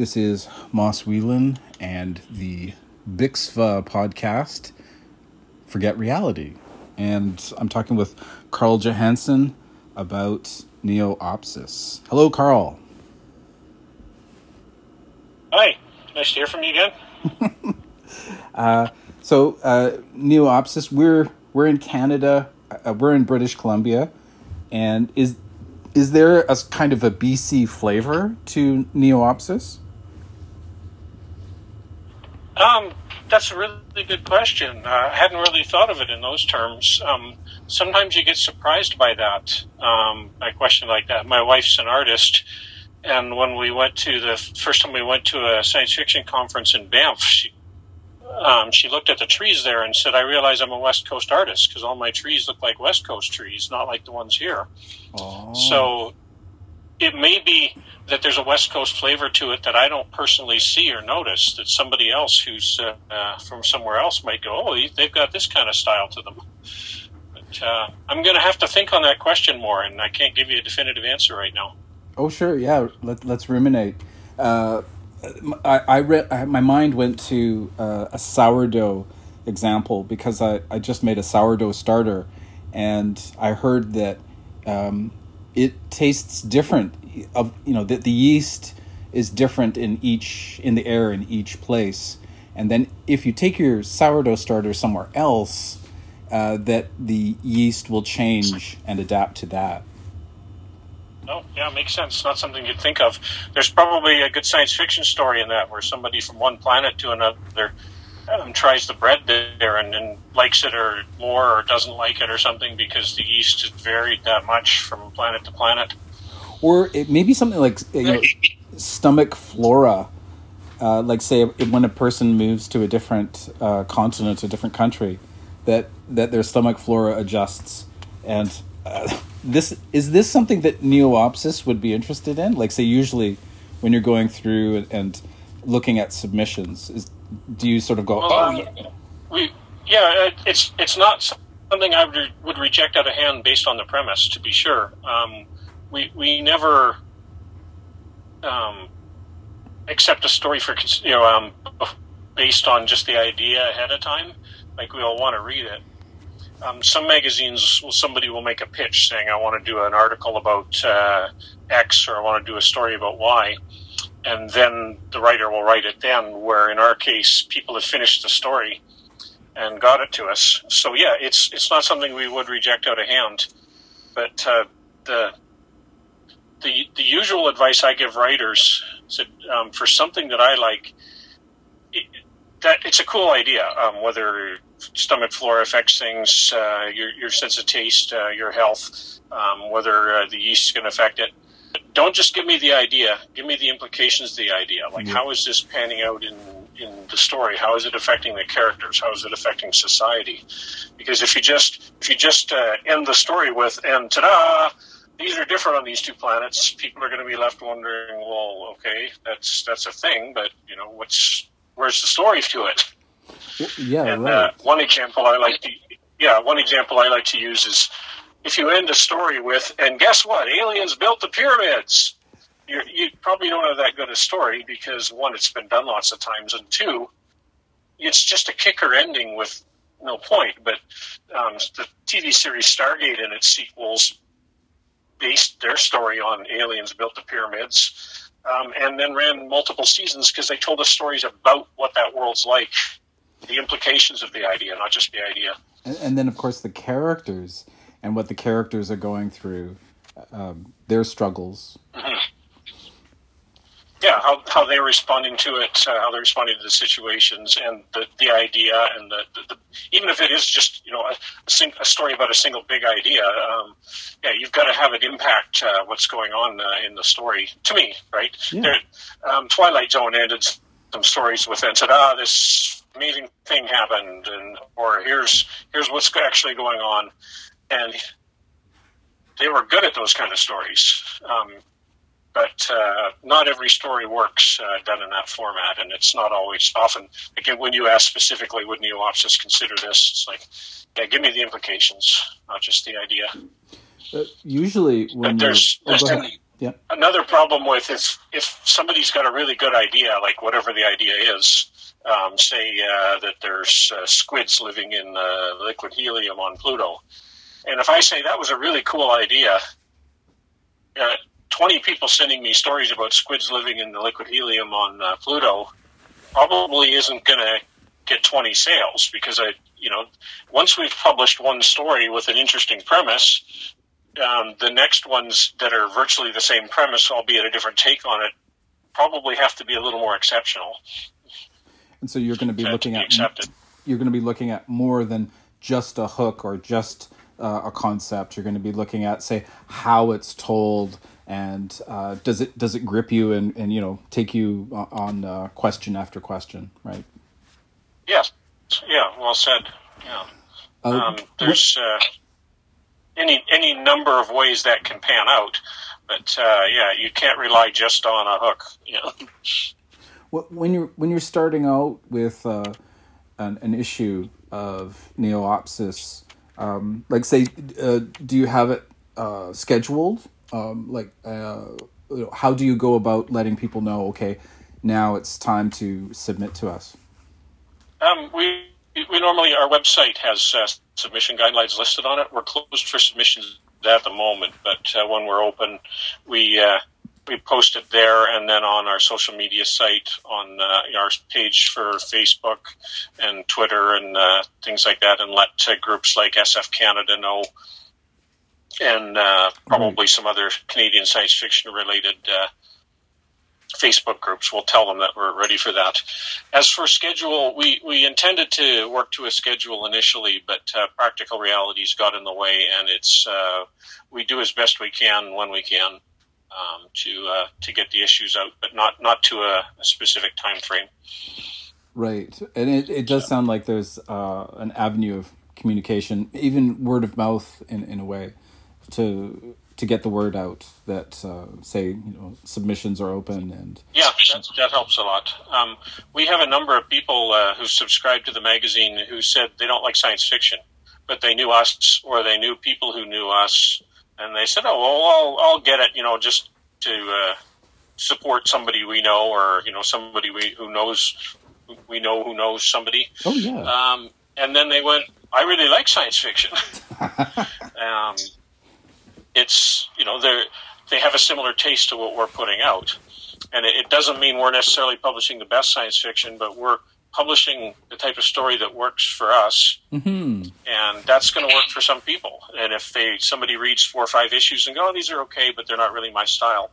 This is Moss Whelan and the Bixva podcast, Forget Reality. And I'm talking with Karl Johanson about Neo-opsis. Hello, Karl. Hi, nice to hear from you again. uh, so, uh, Neo-opsis, we're we're in Canada, uh, we're in British Columbia, and is is there a kind of a BC flavor to Neo-opsis? Um, that's a really good question. Uh, I hadn't really thought of it in those terms. Um, sometimes you get surprised by that, um, a question like that. My wife's an artist, and when we went to the first time we went to a science fiction conference in Banff, she, um, she looked at the trees there and said, "I realize I'm a West Coast artist because all my trees look like West Coast trees, not like the ones here." Oh. So it may be that there's a West Coast flavor to it that I don't personally see or notice that somebody else who's uh, uh, from somewhere else might go, oh, they've got this kind of style to them. But uh, I'm going to have to think on that question more, and I can't give you a definitive answer right now. Oh, sure, yeah. Let, us ruminate. Uh, I, I read. My mind went to uh, a sourdough example because I, I just made a sourdough starter, and I heard that um, it tastes different. Of you know that the yeast is different in each in the air in each place, and then if you take your sourdough starter somewhere else, uh, that the yeast will change and adapt to that. Oh, yeah, makes sense. Not something you'd think of. There's probably a good science fiction story in that, where somebody from one planet to another um, tries the bread there and, and likes it or more or doesn't like it or something because the yeast is varied that much from planet to planet. Or it may be something like you know, stomach flora. Uh, like say when a person moves to a different uh, continent, a different country, that that their stomach flora adjusts. And uh, this is this something that Neo-opsis would be interested in? Like say usually when you're going through and looking at submissions, is do you sort of go? Well, oh, yeah. we yeah, it's it's not something I would, would reject out of hand based on the premise. To be sure, um, we we never um, accept a story for you know um, based on just the idea ahead of time. Like we all want to read it. Um, some magazines, somebody will make a pitch saying, "I want to do an article about uh, X," or "I want to do a story about Y." and then the writer will write it then. Where in our case, people have finished the story and got it to us. So yeah, it's it's not something we would reject out of hand. But uh, the the the usual advice I give writers is that um, for something that I like, it, that it's a cool idea. Um, whether stomach flora affects things, uh, your your sense of taste, uh, your health, um, whether uh, the yeast is going to affect it don't just give me the idea. Give me the implications of the idea. Like, yeah. how is this panning out in in the story? How is it affecting the characters? How is it affecting society? Because if you just if you just uh, end the story with and ta-da, these are different on these two planets, people are going to be left wondering, well, okay, that's that's a thing, but you know, what's where's the story to it? Yeah, and right. uh, one example I like to yeah one example I like to use is if you end a story with, and guess what? Aliens built the pyramids. You're, you probably don't have that good a story because one, it's been done lots of times, and two, it's just a kicker ending with no point. But um, the TV series Stargate and its sequels based their story on aliens built the pyramids, um, and then ran multiple seasons because they told us stories about what that world's like, the implications of the idea, not just the idea. And, and then, of course, the characters and what the characters are going through, um, their struggles. Mm-hmm. Yeah, how, how they're responding to it, uh, how they're responding to the situations, and the, the idea, and the, the, the even if it is just you know a, a, sing, a story about a single big idea, um, yeah, you've got to have it impact uh, what's going on uh, in the story. To me, right? Yeah. um, Twilight Zone ended some stories with and said, "Ah, this amazing thing happened," and or here's here's what's actually going on and they were good at those kind of stories. Um, but uh, not every story works uh, done in that format, and it's not always. Often, again, when you ask specifically, would Neo-opsis consider this? It's like, yeah, give me the implications, not just the idea. Uh, usually, when there's, there's, oh, Yep. Another problem with is if somebody's got a really good idea, like whatever the idea is, um, say uh, that there's uh, squids living in uh, liquid helium on Pluto, and if I say that was a really cool idea, uh, 20 people sending me stories about squids living in the liquid helium on uh, Pluto probably isn't going to get 20 sales because I, you know, once we've published one story with an interesting premise, um, the next ones that are virtually the same premise, albeit a different take on it, probably have to be a little more exceptional. And so you're going to be looking to be at accepted. you're going to be looking at more than just a hook or just uh, a concept. You're going to be looking at say how it's told and uh, does it does it grip you and, and you know take you on uh, question after question, right? Yes. Yeah. Well said. Yeah. Uh, Um, there's uh, any any number of ways that can pan out, but uh, yeah, you can't rely just on a hook. You know. When you're when you're starting out with uh, an, an issue of Neo-opsis, um, like say, uh, do you have it uh, scheduled? Um, like, uh, how do you go about letting people know? Okay, now it's time to submit to us. Um, we we normally our website has uh, submission guidelines listed on it. We're closed for submissions at the moment, but uh, when we're open, we uh, we post it there, and then on our social media site, on uh, our page for Facebook and Twitter and uh, things like that, and let uh, groups like SF Canada know, and uh, probably some other Canadian science fiction related. Uh, Facebook groups. We'll tell them that we're ready for that. As for schedule, we, we intended to work to a schedule initially, but uh, practical realities got in the way, and it's uh, we do as best we can when we can um, to uh, to get the issues out, but not not to a, a specific time frame. Right, and it, it does sound like there's uh, an avenue of communication, even word of mouth in, in a way, to to get the word out that uh, say you know submissions are open and Yeah, that, that helps a lot. Um, we have a number of people uh, who subscribe to the magazine who said they don't like science fiction, but they knew us or they knew people who knew us, and they said, "Oh, well, I'll, I'll get it," you know, just to uh, support somebody we know or you know somebody we who knows we know who knows somebody. oh yeah Um, and then they went, I really like science fiction. um, it's, you know, they they have a similar taste to what we're putting out. And it, it doesn't mean we're necessarily publishing the best science fiction, but we're publishing the type of story that works for us. hmm And that's going to work for some people. And if they somebody reads four or five issues and go, oh, these are okay, but they're not really my style.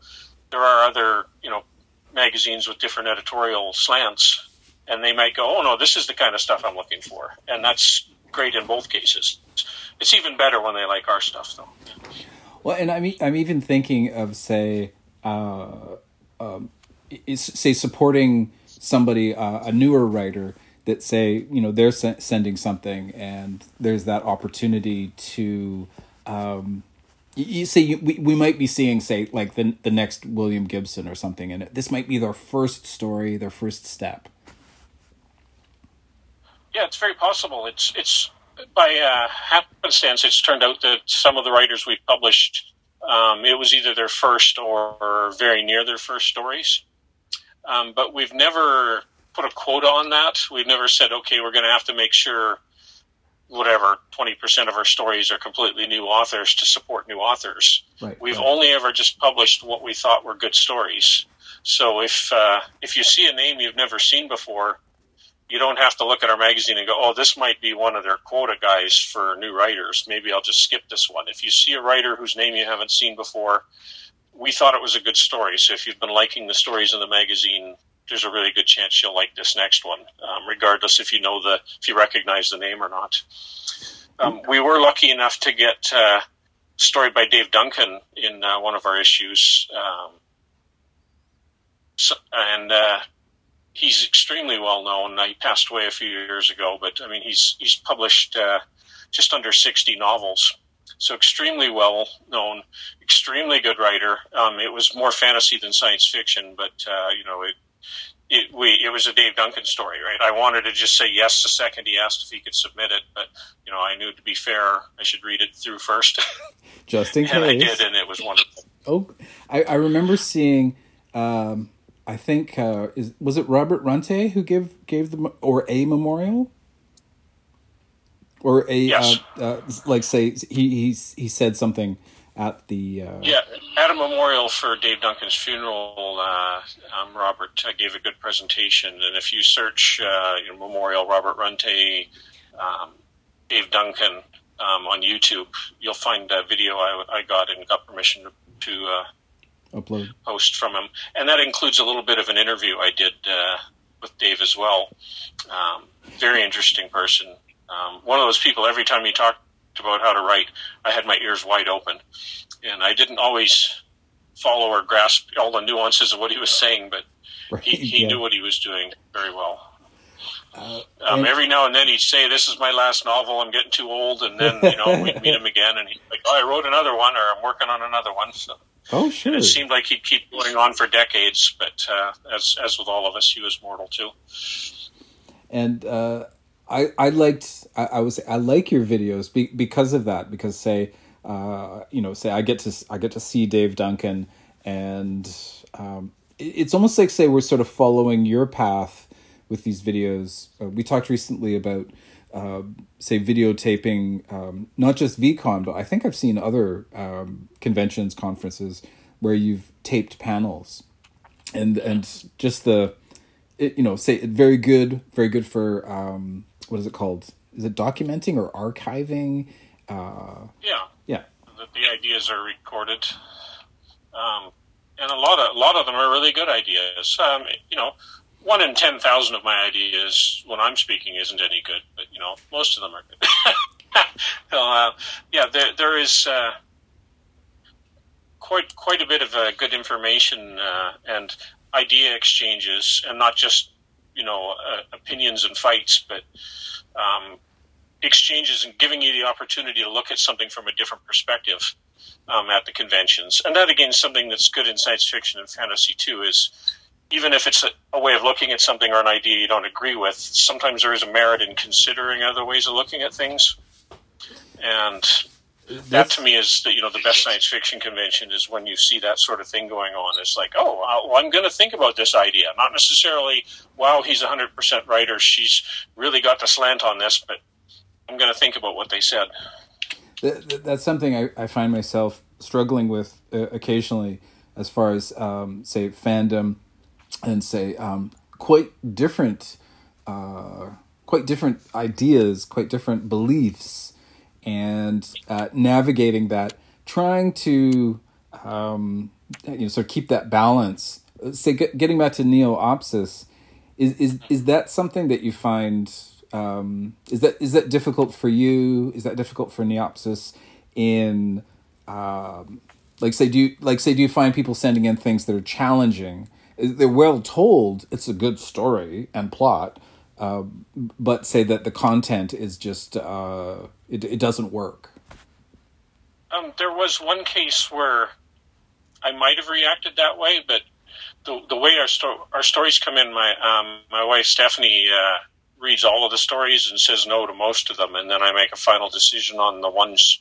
There are other, you know, magazines with different editorial slants and they might go, "Oh no, this is the kind of stuff I'm looking for," and that's great in both cases. It's even better when they like our stuff, though. Well, and I'm I'm even thinking of say, uh, um, is, say supporting somebody, uh, a newer writer that say you know they're sen- sending something, and there's that opportunity to. Um, you, see, we we might be seeing say like the the next William Gibson or something, and this might be their first story, their first step. Yeah, it's very possible. It's it's by uh, happenstance. It's turned out that some of the writers we've published, um, it was either their first or very near their first stories. Um, but we've never put a quota on that. We've never said, okay, we're going to have to make sure whatever 20% of our stories are completely new authors to support new authors. Right. We've right. only ever just published what we thought were good stories. So if uh, if you see a name you've never seen before, you don't have to look at our magazine and go, "Oh, this might be one of their quota guys for new writers. Maybe I'll just skip this one." If you see a writer whose name you haven't seen before, we thought it was a good story. So if you've been liking the stories in the magazine, there's a really good chance you'll like this next one, um, regardless if you know the if you recognize the name or not. Um, we were lucky enough to get uh, a story by Dave Duncan in uh, one of our issues, um, so, and uh, he's extremely well known. He passed away a few years ago, but I mean he's he's published uh, just under sixty novels, so extremely well known, extremely good writer. Um, it was more fantasy than science fiction, but uh, you know it, it, we, it was a Dave Duncan story, right? I wanted to just say yes the second he asked if he could submit it, but you know, I knew to be fair, I should read it through first. Just in case. and I did, and it was wonderful. Oh, I, I remember seeing. Um, I think uh, is was it Robert Runte who gave gave the or a memorial, or a Yes. uh, uh, like say he he he said something at the uh, Yeah, at a memorial for Dave Duncan's funeral, uh, um, Robert uh, gave a good presentation. And if you search uh, you know, Memorial Robert Runte, um, Dave Duncan um, on YouTube, you'll find a video I, I got and got permission to, to uh, upload. post from him. And that includes a little bit of an interview I did uh, with Dave as well. Um, very interesting person. Um, one of those people, every time he talked about how to write, I had my ears wide open. And I didn't always follow or grasp all the nuances of what he was saying, but Right, he, he yeah. knew what he was doing very well. Uh, Um, and- every now and then he'd say, "This is my last novel. I'm getting too old," and then you know we'd meet him again, and he'd be like, "Oh, I wrote another one, or I'm working on another one." So oh sure. it seemed like he'd keep going on for decades, but uh, as as with all of us, he was mortal too. and uh, I I liked I, I was I like your videos be, because of that because say uh, you know say I get to I get to see Dave Duncan and um, it- it's almost like say we're sort of following your path with these videos. Uh, we talked recently about uh, say videotaping um, not just VCon but I think I've seen other um, conventions conferences where you've taped panels and and just the it, you know say very good very good for um what is it called is it documenting or archiving uh Yeah, yeah That the ideas are recorded, um, and a lot of a lot of them are really good ideas. Um, you know, one in ten thousand of my ideas when I'm speaking isn't any good, but you know, most of them are good. so, uh, yeah, there there is. Uh, quite quite a bit of uh, good information uh, and idea exchanges, and not just you know uh, opinions and fights, but um, exchanges and giving you the opportunity to look at something from a different perspective um, at the conventions. And that again, is something that's good in science fiction and fantasy too. Is even if it's a, a way of looking at something or an idea you don't agree with, sometimes there is a merit in considering other ways of looking at things. And that to me is the, you know the best science fiction convention is when you see that sort of thing going on. It's like, oh, uh, well, I'm going to think about this idea, not necessarily, wow, he's 100 percent right or she's really got the slant on this, but I'm going to think about what they said. Th- th- that's something I, I find myself struggling with uh, occasionally as far as um say fandom and say um quite different uh quite different ideas quite different beliefs and uh, navigating that trying to um you know sort of keep that balance. Say get, getting back to neo-opsis is is is that something that you find um is that is that difficult for you? Is that difficult for neo-opsis in um like say do you like say do you find people sending in things that are challenging? They're well told it's a good story and plot uh, but say that the content is just uh it, it doesn't work Um, there was one case where I might have reacted that way, but the the way our sto- our stories come in, my um, my wife Stephanie uh, reads all of the stories and says no to most of them, and then I make a final decision on the ones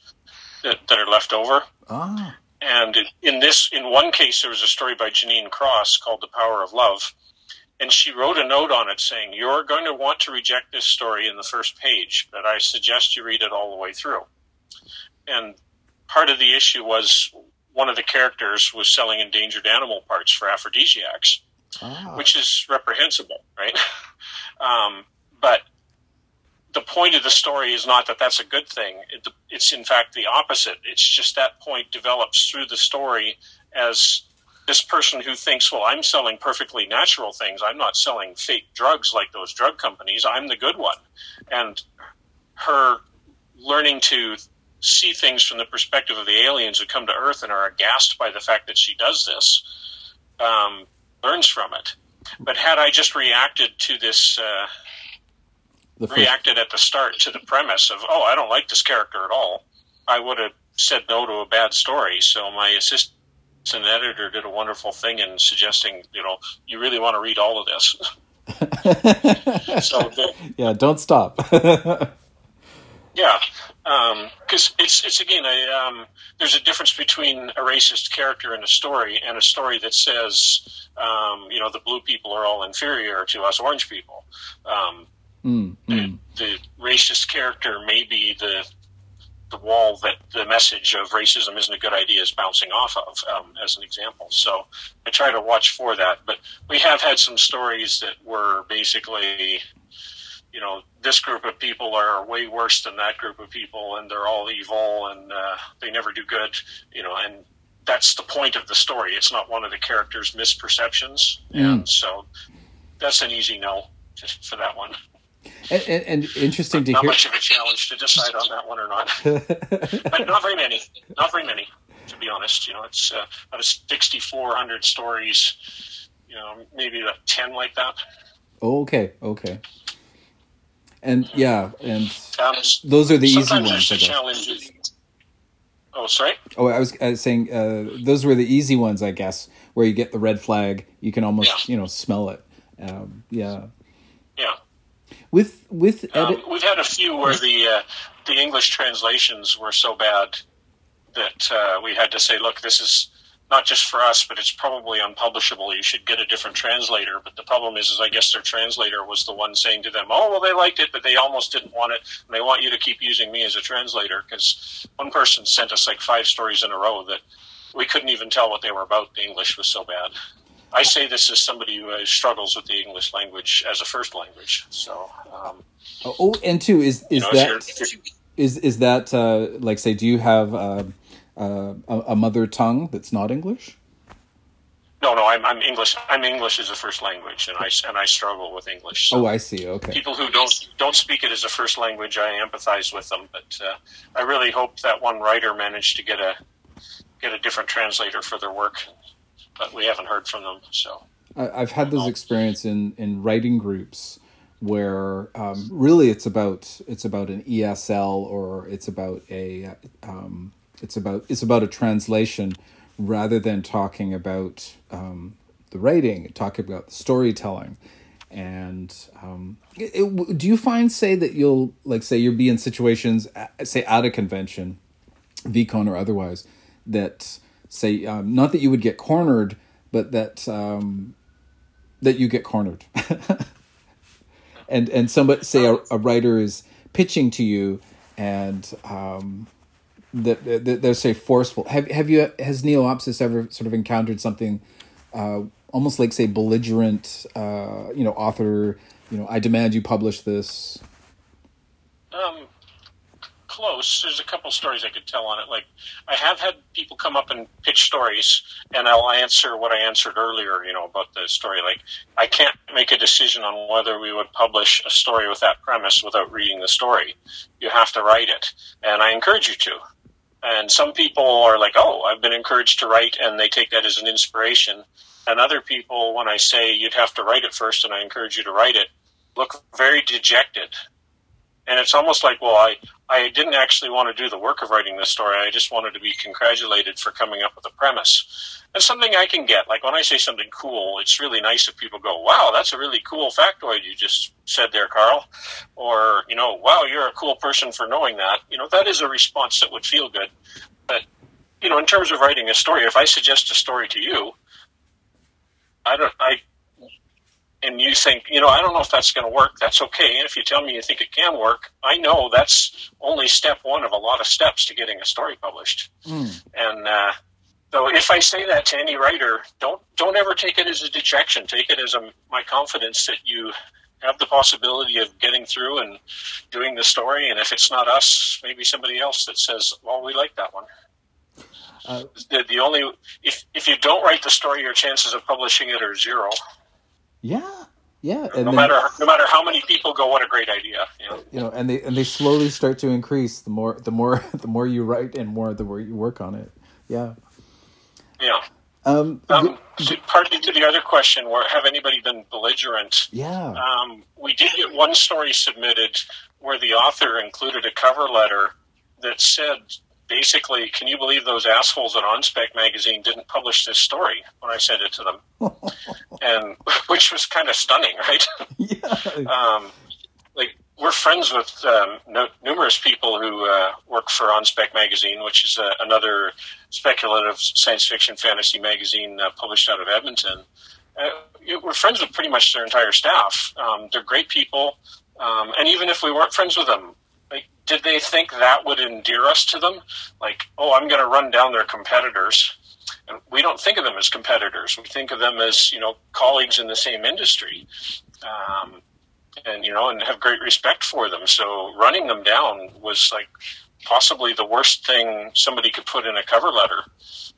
that, that are left over. ah And in this, in one case, there was a story by Janine Cross called "The Power of Love," and she wrote a note on it saying, "You're going to want to reject this story in the first page, but I suggest you read it all the way through." And part of the issue was one of the characters was selling endangered animal parts for aphrodisiacs ah which is reprehensible, right? um, but the point of the story is not that that's a good thing. It, it's in fact the opposite. It's just that point develops through the story as this person who thinks, well, I'm selling perfectly natural things. I'm not selling fake drugs like those drug companies. I'm the good one. And her learning to see things from the perspective of the aliens who come to Earth and are aghast by the fact that she does this, um, learns from it. But had I just reacted to this, uh, first, reacted at the start to the premise of, oh, I don't like this character at all, I would have said no to a bad story. So my assistant an editor did a wonderful thing in suggesting, you know, you really want to read all of this. so the, yeah, don't stop. yeah, because um, it's it's again a um, there's a difference between a racist character in a story and a story that says um, you know the blue people are all inferior to us orange people. Mm, mm. The, the, racist character may be the the wall that the message of racism isn't a good idea is bouncing off of, um, as an example. So I try to watch for that. But we have had some stories that were basically, you know, this group of people are way worse than that group of people, and they're all evil, and uh, they never do good, you know, and that's the point of the story. It's not one of the characters' misperceptions, mm. and so that's an easy no for that one. And, and, and interesting to not hear. Not much of a challenge to decide on that one or not. not very many. Not very many, to be honest. You know, it's uh, out of 6,400 stories, you know, maybe a 10 like that. Oh, okay, okay. And yeah, and um, those are the easy ones. The challenges. Oh, sorry. Oh, I was, I was saying uh, those were the easy ones, I guess, where you get the red flag. You can almost, yeah. you know, smell it. Um. Yeah. With with edit- um, we've had a few where the uh, the English translations were so bad that uh, we had to say, look, this is not just for us, but it's probably unpublishable. You should get a different translator. But the problem is, is I guess their translator was the one saying to them, "Oh, well, they liked it, but they almost didn't want it, and they want you to keep using me as a translator." Because one person sent us like five stories in a row that we couldn't even tell what they were about. The English was so bad. I say this as somebody who struggles with the English language as a first language. So, um, oh, and two is is you know, that is is that uh, like say, do you have uh, uh, a mother tongue that's not English? No, no, I'm, I'm English. I'm English as a first language, and I and I struggle with English. So oh, I see. Okay. People who don't don't speak it as a first language, I empathize with them. But uh, I really hope that one writer managed to get a get a different translator for their work but we haven't heard from them. So I've had those experience in in writing groups where um, really it's about it's about an ESL or it's about a um, it's about it's about a translation rather than talking about um, the writing, talking about the storytelling. And um, it, it, do you find, say, that you'll like say you'll be in situations, say, at a convention, VCon or otherwise, that say um, not that you would get cornered, but that um, that you get cornered. and and somebody say a, a, writer is pitching to you, and um, that, they're say forceful. Have have you has Neo-opsis ever sort of encountered something uh, almost like say belligerent? Uh, you know, author. You know, I demand you publish this. Um, close. There's a couple stories I could tell on it. Like I have had people come up and pitch stories, and I'll answer what I answered earlier. You know about the story. Like I can't make a decision on whether we would publish a story with that premise without reading the story. You have to write it, and I encourage you to. And some people are like, "Oh, I've been encouraged to write," and they take that as an inspiration. And other people, when I say you'd have to write it first, and I encourage you to write it, look very dejected and it's almost like, well, I, I didn't actually want to do the work of writing this story. I just wanted to be congratulated for coming up with a premise. And something I can get. Like when I say something cool, it's really nice if people go, wow, that's a really cool factoid you just said there, Karl. Or, you know, wow, you're a cool person for knowing that. You know, that is a response that would feel good. But, you know, in terms of writing a story, if I suggest a story to you, I don't, I, and you think, you know, I don't know if that's going to work, that's okay. And if you tell me you think it can work, I know that's only step one of a lot of steps to getting a story published. Mm. And uh, so, if I say that to any writer, don't don't ever take it as a dejection. Take it as a, my confidence that you have the possibility of getting through and doing the story. And if it's not us, maybe somebody else that says, "Well, we like that one." Uh, the, the only if if you don't write the story, your chances of publishing it are zero. Yeah, yeah. And no then, matter no matter how many people go, what a great idea. You know? you know, and they and they slowly start to increase the more the more the more you write and more the more you work on it. Yeah. Yeah. Um, um to, partly to the other question, where have anybody been belligerent? Yeah. Um, we did get one story submitted where the author included a cover letter that said basically, can you believe those assholes at OnSpec magazine didn't publish this story when I sent it to them? and which was kind of stunning, right? Yeah. um, like we're friends with um, no, numerous people who uh, work for OnSpec magazine, which is uh, another speculative science fiction fantasy magazine uh, published out of Edmonton. Uh, we're friends with pretty much their entire staff. Um, they're great people, um, and even if we weren't friends with them, like, did they think that would endear us to them? Like, oh, I'm going to run down their competitors. And we don't think of them as competitors. We think of them as you know colleagues in the same industry. Um, and you know, and have great respect for them. So running them down was like possibly the worst thing somebody could put in a cover letter.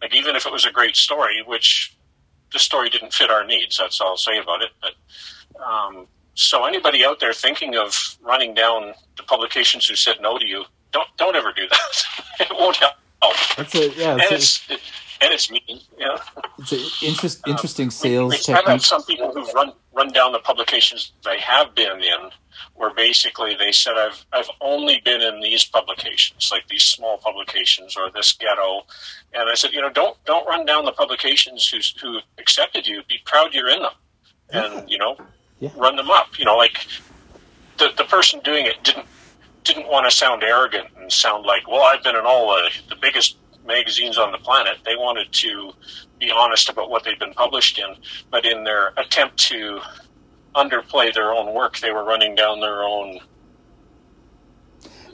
Like even if it was a great story, which the story didn't fit our needs. That's all I'll say about it. But um, so anybody out there thinking of running down the publications who said no to you, don't don't ever do that. it won't help. That's a yeah. and it's, and it's mean. Yeah, it's an interest, interesting sales um, technique. I've had some people who've run run down the publications they have been in, where basically they said, "I've I've only been in these publications, like these small publications or this ghetto," and I said, "You know, don't don't run down the publications who who accepted you. Be proud you're in them, and you know, yeah. run them up. You know, like the the person doing it didn't." Didn't want to sound arrogant and sound like, well, I've been in all the, the biggest magazines on the planet. They wanted to be honest about what they'd been published in, but in their attempt to underplay their own work, they were running down their own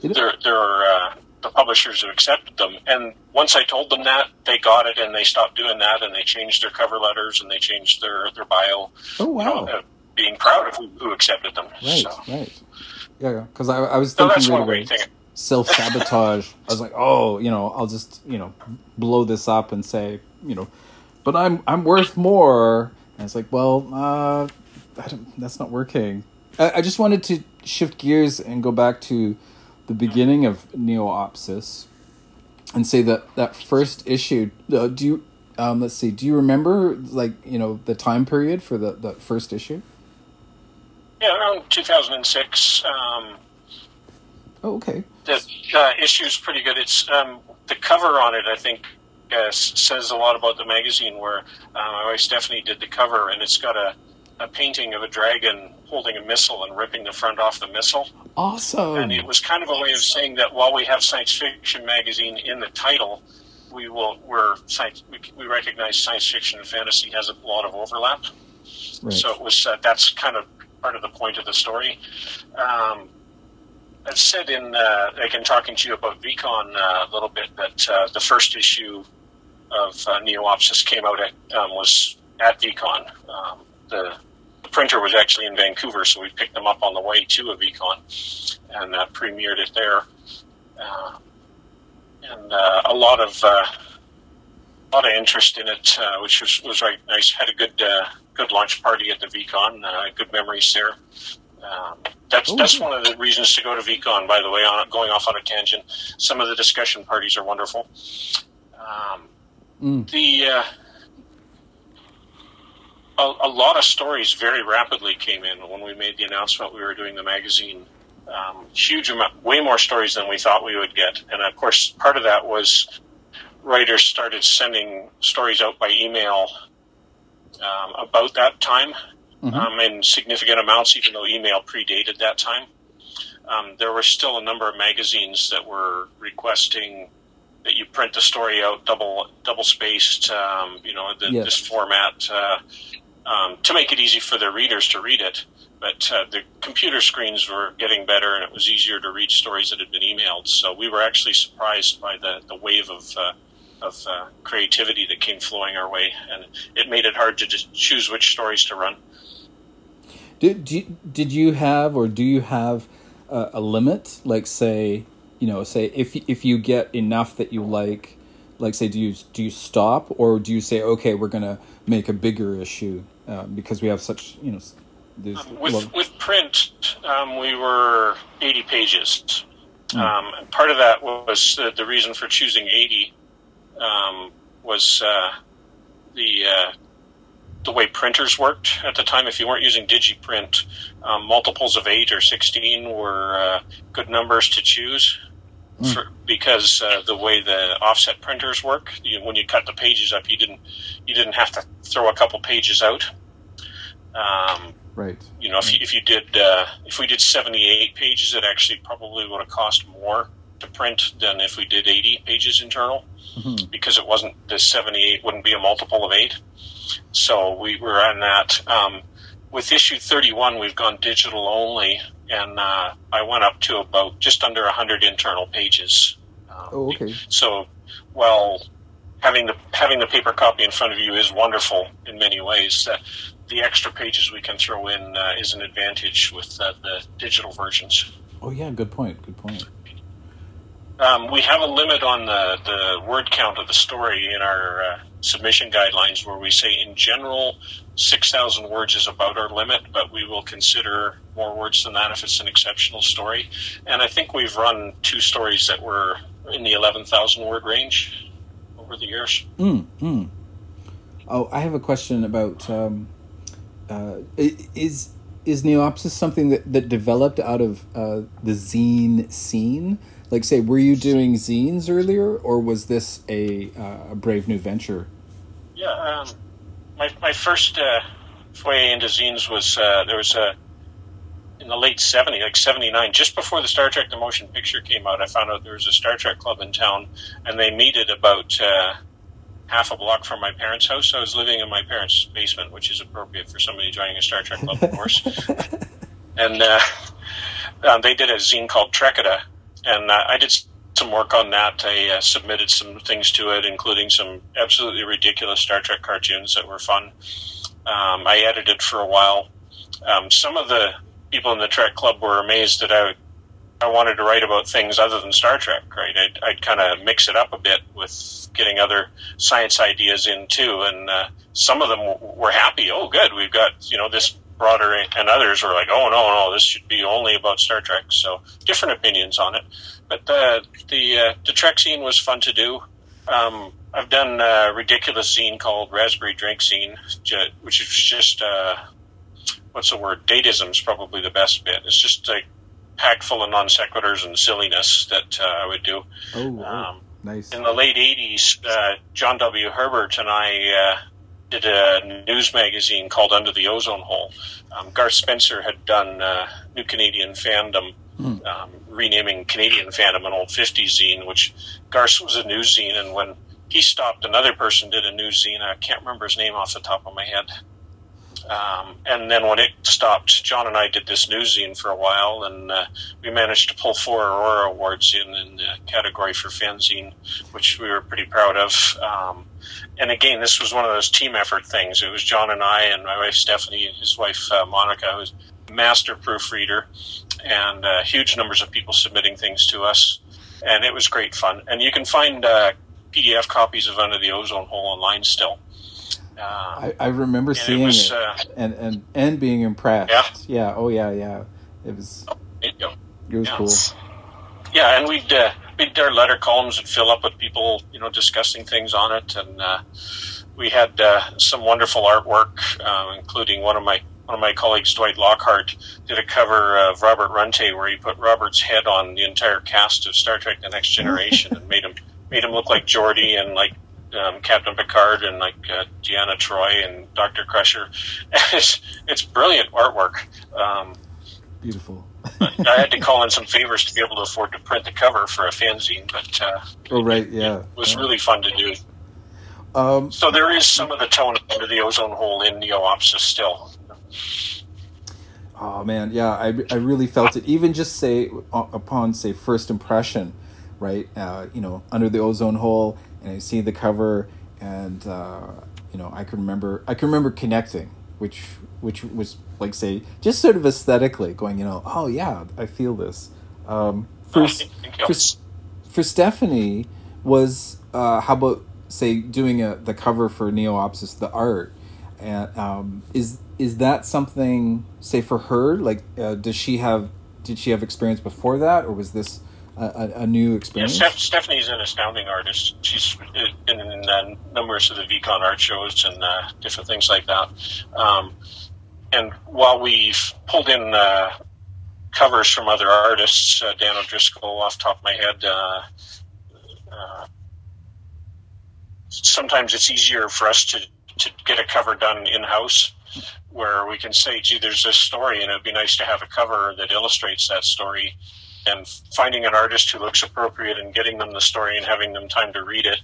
their their uh, the publishers who accepted them. And once I told them that, they got it and they stopped doing that and they changed their cover letters and they changed their their bio. Oh wow! You know, being proud of who, who accepted them. Right, so. right. Yeah, because I, I was thinking so right away self sabotage. I was like, oh, you know, I'll just you know blow this up and say, you know, but I'm I'm worth more. And it's like, well, uh, that's not working. I, I, just wanted to shift gears and go back to the beginning of Neo-opsis and say that that first issue. Uh, do you? Um, let's see. Do you remember like you know the time period for the the first issue? Yeah, around two thousand and six. Um, oh, okay the uh, issue is pretty good. It's um, the cover on it. I think uh, says a lot about the magazine. Where uh, my wife Stephanie did the cover, and it's got a, a painting of a dragon holding a missile and ripping the front off the missile. Awesome! And it was kind of a way of saying that while we have science fiction magazine in the title, we will we're science, we, we recognize science fiction and fantasy has a lot of overlap. Right. So it was uh, that's kind of part of the point of the story. Um, I've said in, uh, again, talking to you about VCon uh, a little bit, that uh, the first issue of uh, Neo-opsis came out at, um, was at VCon. Um, the, the, printer was actually in Vancouver, so we picked them up on the way to a VCon and uh, premiered it there. Uh, and uh, a lot of a lot of interest in it, which was, was right nice. Had a good good lunch party at the VCon. good memories there. Um, that's Ooh. that's one of the reasons to go to VCon. By the way, on going off on a tangent, some of the discussion parties are wonderful. Um, mm. The uh, a, a, lot of stories very rapidly came in when we made the announcement we were doing the magazine. Um, huge amount, way more stories than we thought we would get, and of course, part of that was writers started sending stories out by email um, about that time mm-hmm. um, in significant amounts, even though email predated that time. Um, there were still a number of magazines that were requesting that you print the story out double double spaced, um, you know, the, yes. this format uh, um, to make it easy for their readers to read it. But uh, the computer screens were getting better, and it was easier to read stories that had been emailed. So we were actually surprised by the, the wave of uh, of uh, creativity that came flowing our way, and it made it hard to just choose which stories to run. Did you, did you have or do you have a, a limit? Like say, you know, say if if you get enough that you like, like say, do you do you stop or do you say, okay, we're gonna make a bigger issue uh, because we have such you know. Um, with with print, um, we were eighty pages. Mm. Um, part of that was uh, the reason for choosing eighty um, was uh, the uh, the way printers worked at the time. If you weren't using DigiPrint, um, multiples of eight or sixteen were uh, good numbers to choose. for, because uh, the way the offset printers work, you, when you cut the pages up, you didn't you didn't have to throw a couple pages out. Um, Right. you know, if you, if you did uh, if we did seventy eight pages, it actually probably would have cost more to print than if we did eighty pages internal Mhm. because it wasn't the seventy eight wouldn't be a multiple of eight. So we were on that. Um, with issue thirty one, we've gone digital only, and uh, I went up to about just under hundred internal pages. Um, Oh, okay. so, well, having the having the paper copy in front of you is wonderful in many ways, uh, the extra pages we can throw in uh, is an advantage with uh, the digital versions. Oh, yeah. Good point. Good point. Um, we have a limit on the, the word count of the story in our uh, submission guidelines where we say, in general, 6,000 words is about our limit, but we will consider more words than that if it's an exceptional story. And I think we've run two stories that were in the 11,000 word range over the years. Mm, mm. Oh, I have a question about um, uh, is is Neo-opsis something that, that developed out of uh, the zine scene? Like, say, were you doing zines earlier, or was this a, uh, a brave new venture? Yeah, um, my my first uh, foray into zines was uh, there was a in the late '70s, like '79, just before the Star Trek: The Motion Picture came out. I found out there was a Star Trek club in town, and they meet at about uh, half a block from my parents' house. I was living in my parents' basement, which is appropriate for somebody joining a Star Trek club, of course. and uh, um, they did a zine called Trekada, and I did some work on that. I uh, submitted some things to it, including some absolutely ridiculous Star Trek cartoons that were fun. Um, I edited for a while. Um, some of the people in the Trek Club were amazed that I I wanted to write about things other than Star Trek. Right, I'd, I'd kind of mix it up a bit with getting other science ideas in too, and uh, some of them w- were happy. Oh, good, we've got you know this broader, and others were like, oh no, no, this should be only about Star Trek. So different opinions on it, but the the uh, the Trek scene was fun to do. Um, I've done a ridiculous scene called Raspberry Drink Scene, which is just uh, what's the word? Dadaism is probably the best bit. It's just like packed full of non sequiturs and silliness that uh, I would do. Oh, oh, Um, nice. in the late 80s, uh, John W. Herbert and I uh, did a news magazine called Under the Ozone Hole. Um, Garth Spencer had done uh, New Canadian Fandom, Hmm. um, renaming Canadian Fandom an old 50s zine, which Garth was a news zine, and when he stopped, another person did a news zine. I can't remember his name off the top of my head. Um, and then when it stopped, John and I did this news zine for a while, and uh, we managed to pull four Aurora Awards in in the category for fanzine, which we were pretty proud of. Um, and again, this was one of those team effort things. It was John and I, and my wife Stephanie, and his wife uh, Monica, who's master proofreader, and uh, huge numbers of people submitting things to us. And it was great fun. And you can find uh, PDF copies of Under the Ozone Hole online still. Uh, I, I remember and seeing it was, it uh, and, and and being impressed. Yeah. yeah. Oh yeah. Yeah. It was it, it was Yeah. cool. Yeah, and we'd uh, we'd our letter columns would fill up with people, you know, discussing things on it, and uh, we had uh, some wonderful artwork, uh, including one of my one of my colleagues, Dwight Lockhart, did a cover of Robert Runte where he put Robert's head on the entire cast of Star Trek: The Next Generation and made him made him look like Geordi and like um, Captain Picard and like uh, Deanna Troi and Doctor Crusher. it's it's brilliant artwork. Um, Beautiful. I had to call in some favors to be able to afford to print the cover for a fanzine, but uh, Oh right. Yeah. it was Yeah. really fun to do. Um, So there is some of the tone under the ozone hole in Neo-opsis still. Oh man, yeah, I, I really felt it. Even just say upon say first impression, right? Uh, you know, under the ozone hole, and I see the cover, and uh, you know, I can remember I can remember connecting, which which was like say just sort of aesthetically going, you know, oh yeah, I feel this. Um, for Oh, for for Stephanie was uh, how about say doing a the cover for Neo-opsis the art and um, is is that something say for her like uh, does she have did she have experience before that or was this a, a, new Yeah, experience? Steph- Stephanie's an astounding artist. She's been in uh, numerous of the VCon art shows and uh, different things like that. Um, and while we've pulled in uh, covers from other artists. Uh, Dan O'Driscoll, off the top of my head. Uh, uh, sometimes it's easier for us to, to get a cover done in house where we can say, gee, there's this story, and it'd be nice to have a cover that illustrates that story. And finding an artist who looks appropriate and getting them the story and having them time to read it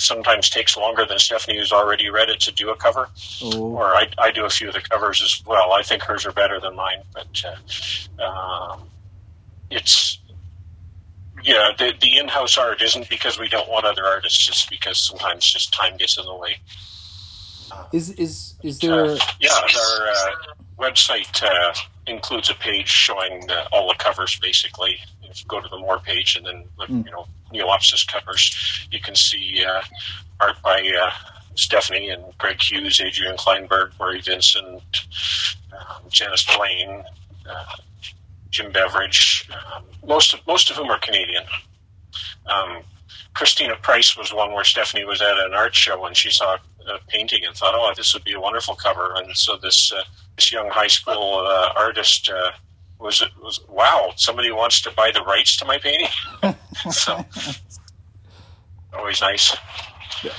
sometimes takes longer than Stephanie, who's already read it, to do a cover. Oh. Or I, I, do a few of the covers as well. I think hers are better than mine, but uh, um, it's yeah. The, the in-house art isn't because we don't want other artists, just because sometimes just time gets in the way. Is is is there? Uh, yeah, our uh, website uh, includes a page showing all the covers, basically. If you go to the more page and then mm. you know Neo-opsis covers, you can see uh, art by uh, Stephanie and Greg Hughes, Adrian Kleinbergen, Murray Vincent, um, Janice Blaine, uh, Jim Beveridge. Um, most of most of whom are Canadian. Um, Christina Price was one where Stephanie was at an art show and she saw a painting and thought, "Oh, this would be a wonderful cover." And so this uh, this young high school uh, artist uh, was was wow, somebody wants to buy the rights to my painting. so always nice.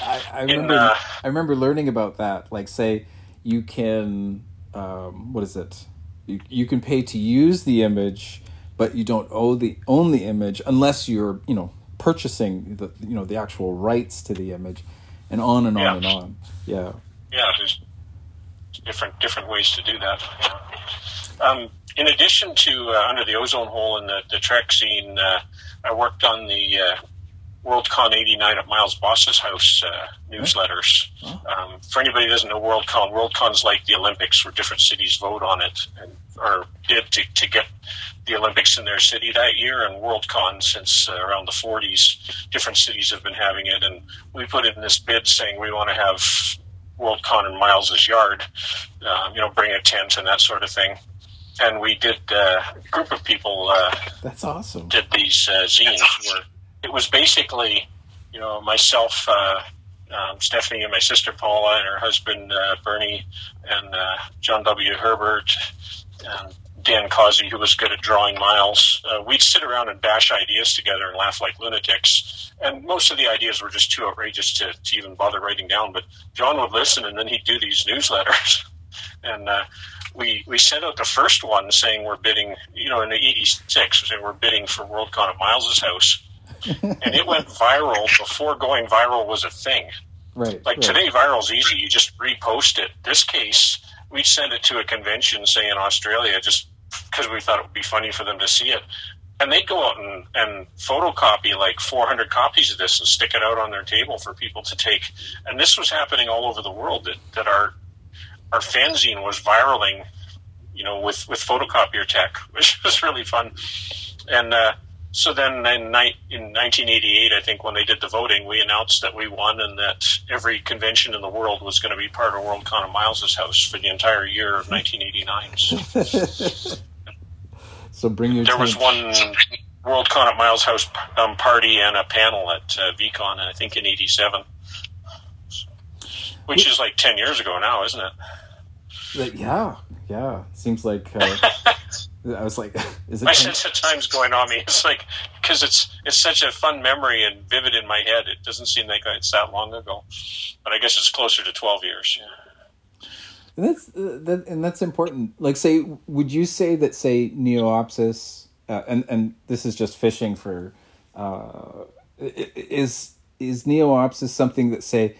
I, I remember. In, uh, I remember learning about that. Like, say, you can. Um, what is it? You you can pay to use the image, but you don't owe the own the image unless you're you know purchasing the you know the actual rights to the image, and on and on yeah. and on. Yeah. Yeah, there's different different ways to do that. Yeah. Um, in addition to uh, under the ozone hole and the, the Trek scene, uh, I worked on the uh, Worldcon '89 at Miles Boss's house uh, newsletters. Um, for anybody who doesn't know Worldcon, Worldcon's like the Olympics, where different cities vote on it and or bid to, to get the Olympics in their city that year. And Worldcon, since uh, around the 40s, different cities have been having it, and we put in this bid saying we want to have Worldcon in Miles's yard. Um, you know, bring a tent and that sort of thing and we did uh, a group of people. Uh, That's awesome. Did these uh, zines where it was basically, you know, myself, uh, um, Stephanie, and my sister Paula, and her husband uh, Bernie, and uh, John W. Herbert, and Dan Causey, who was good at drawing miles. Uh, we'd sit around and bash ideas together and laugh like lunatics. And most of the ideas were just too outrageous to, to even bother writing down. But John would listen, and then he'd do these newsletters. and uh, we we sent out the first one saying we're bidding, you know, in the '86, saying we're bidding for Worldcon at Miles's house, and it went viral before going viral was a thing. Right. Like right. today, viral's easy. You just repost it. This case, we sent it to a convention, say in Australia, just because we thought it would be funny for them to see it. And they'd go out and, and photocopy like 400 copies of this and stick it out on their table for people to take. And this was happening all over the world that, that our our fanzine was viraling, you know, with, with photocopier tech, which was really fun. And uh, so then in, ni- in 1988, I think when they did the voting, we announced that we won and that every convention in the world was going to be part of Worldcon of Miles's house for the entire year of 1989. so bring your. There was one Worldcon at Miles House um, party and a panel at uh, VCon, I think in '87, which is like 10 years ago now, isn't it? yeah, yeah. Seems like uh, I was like, is it? My sense of time's going on me. It's like because it's it's such a fun memory and vivid in my head. It doesn't seem like it's that long ago, but I guess it's closer to twelve years. Yeah. And that's uh, that, and that's important. Like, say, would you say that, say, Neo-opsis, uh, and and this is just fishing for, uh, is is Neo-opsis something that say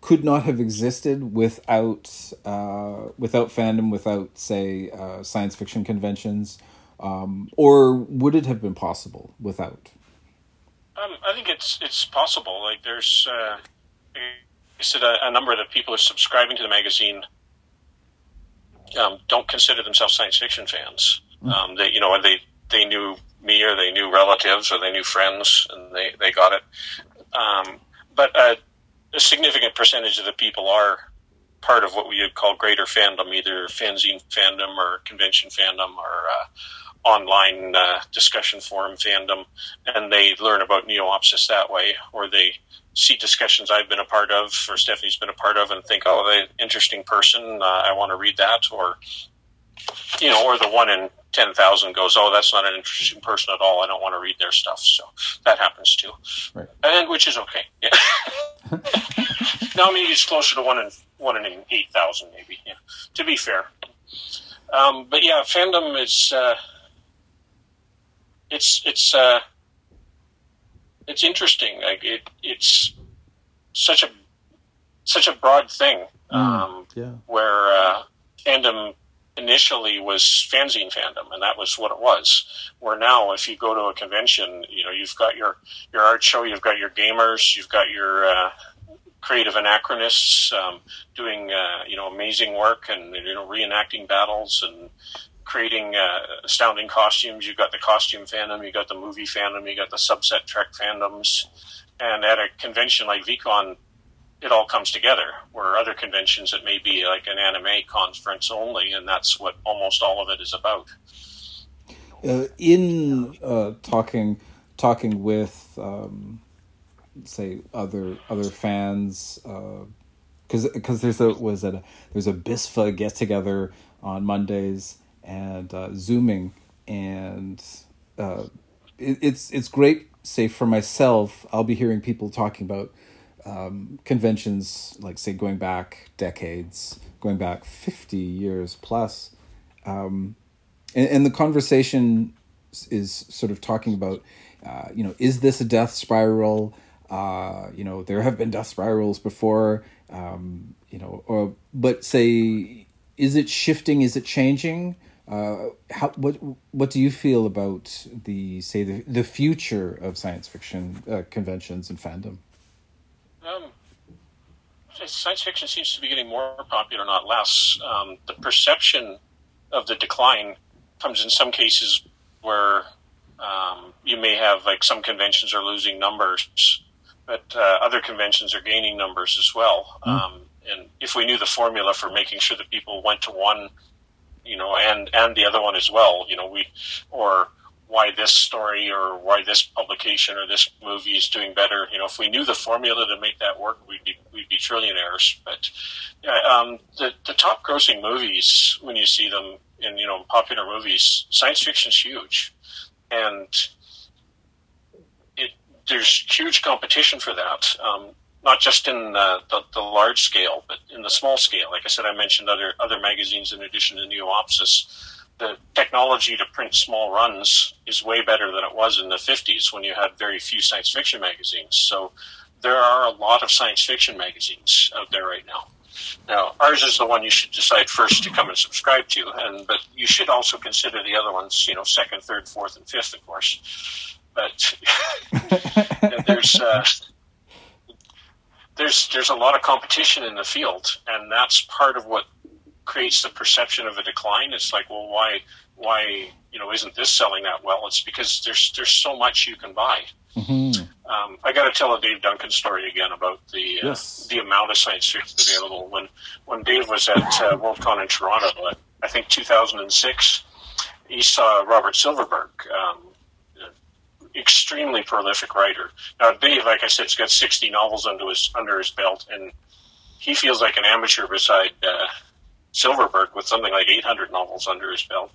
could not have existed without uh, without fandom, without say uh, science fiction conventions, um, or would it have been possible without? Um, I think it's it's possible. Like there's, uh, I said a, a, number of the people who are subscribing to the magazine um, don't consider themselves science fiction fans. Mm. Um, they you know they they knew me or they knew relatives or they knew friends and they they got it. Um, but uh, a significant percentage of the people are part of what we would call greater fandom, either fanzine fandom or convention fandom or uh, online uh, discussion forum fandom, and they learn about Neo-opsis that way, or they see discussions I've been a part of or Stephanie's been a part of and think, oh, they interesting person, uh, I want to read that, or you know, or the one in ten thousand goes, oh, that's not an interesting person at all. I don't want to read their stuff. So that happens too, Right. and which is okay. Yeah. no, maybe it's closer to one in one in eight thousand, maybe. Yeah. To be fair, um, but yeah, fandom is uh, it's it's uh, it's interesting. Like it, it's such a such a broad thing. Um, Yeah. where uh, fandom initially was fanzine fandom, and that was what it was. Where now, if you go to a convention, you know you've got your your art show, you've got your gamers, you've got your uh, creative anachronists um, doing uh, you know amazing work and you know reenacting battles and creating uh, astounding costumes. You've got the costume fandom, you've got the movie fandom, you've got the subset Trek fandoms, and at a convention like VCon, it all comes together. Where other conventions, it may be like an anime conference only, and that's what almost all of it is about. uh, in uh, talking talking with um, say other other fans because because there's a was a, there's a BISFA get together on Mondays and uh, zooming and uh, it, it's it's great say for myself I'll be hearing people talking about um, conventions like say going back decades going back 50 years plus and, and the conversation is sort of talking about uh, you know is this a death spiral? Uh, you know there have been death spirals before um, you know or but say is it shifting? Is it changing? Uh, how what what do you feel about the say the, the future of science fiction uh, conventions and fandom Um, science fiction seems to be getting more popular, not less. Um, the perception of the decline comes in some cases where um, you may have like some conventions are losing numbers, but uh, other conventions are gaining numbers as well. Um, and if we knew the formula for making sure that people went to one, you know, and and the other one as well, you know, we or why this story or why this publication or this movie is doing better. You know, if we knew the formula to make that work, we'd be we'd be trillionaires. But yeah, um, the the top grossing movies when you see them in you know popular movies, science fiction's huge, and it there's huge competition for that. Um, not just in the, the, the large scale, but in the small scale. Like I said, I mentioned other other magazines in addition to Neo-opsis the technology to print small runs is way better than it was in the 50s when you had very few science fiction magazines. So there are a lot of science fiction magazines out there right now. Now, ours is the one you should decide first to come and subscribe to, and but you should also consider the other ones, you know, second, third, fourth, and fifth, of course. But there's uh, there's there's a lot of competition in the field, and that's part of what creates the perception of a decline. It's like, well, why, why, you know, isn't this selling that well? It's because there's there's so much you can buy. mm-hmm. Um, I got to tell a Dave Duncan story again about the uh, Yes. the amount of science fiction available. When when Dave was at uh, Worldcon in Toronto, uh, I think 2006, he saw Robert Silverberg. Um, extremely prolific writer. Now, Dave, like I said, has got 60 novels under his under his belt, and he feels like an amateur beside uh, Silverberg with something like 800 novels under his belt.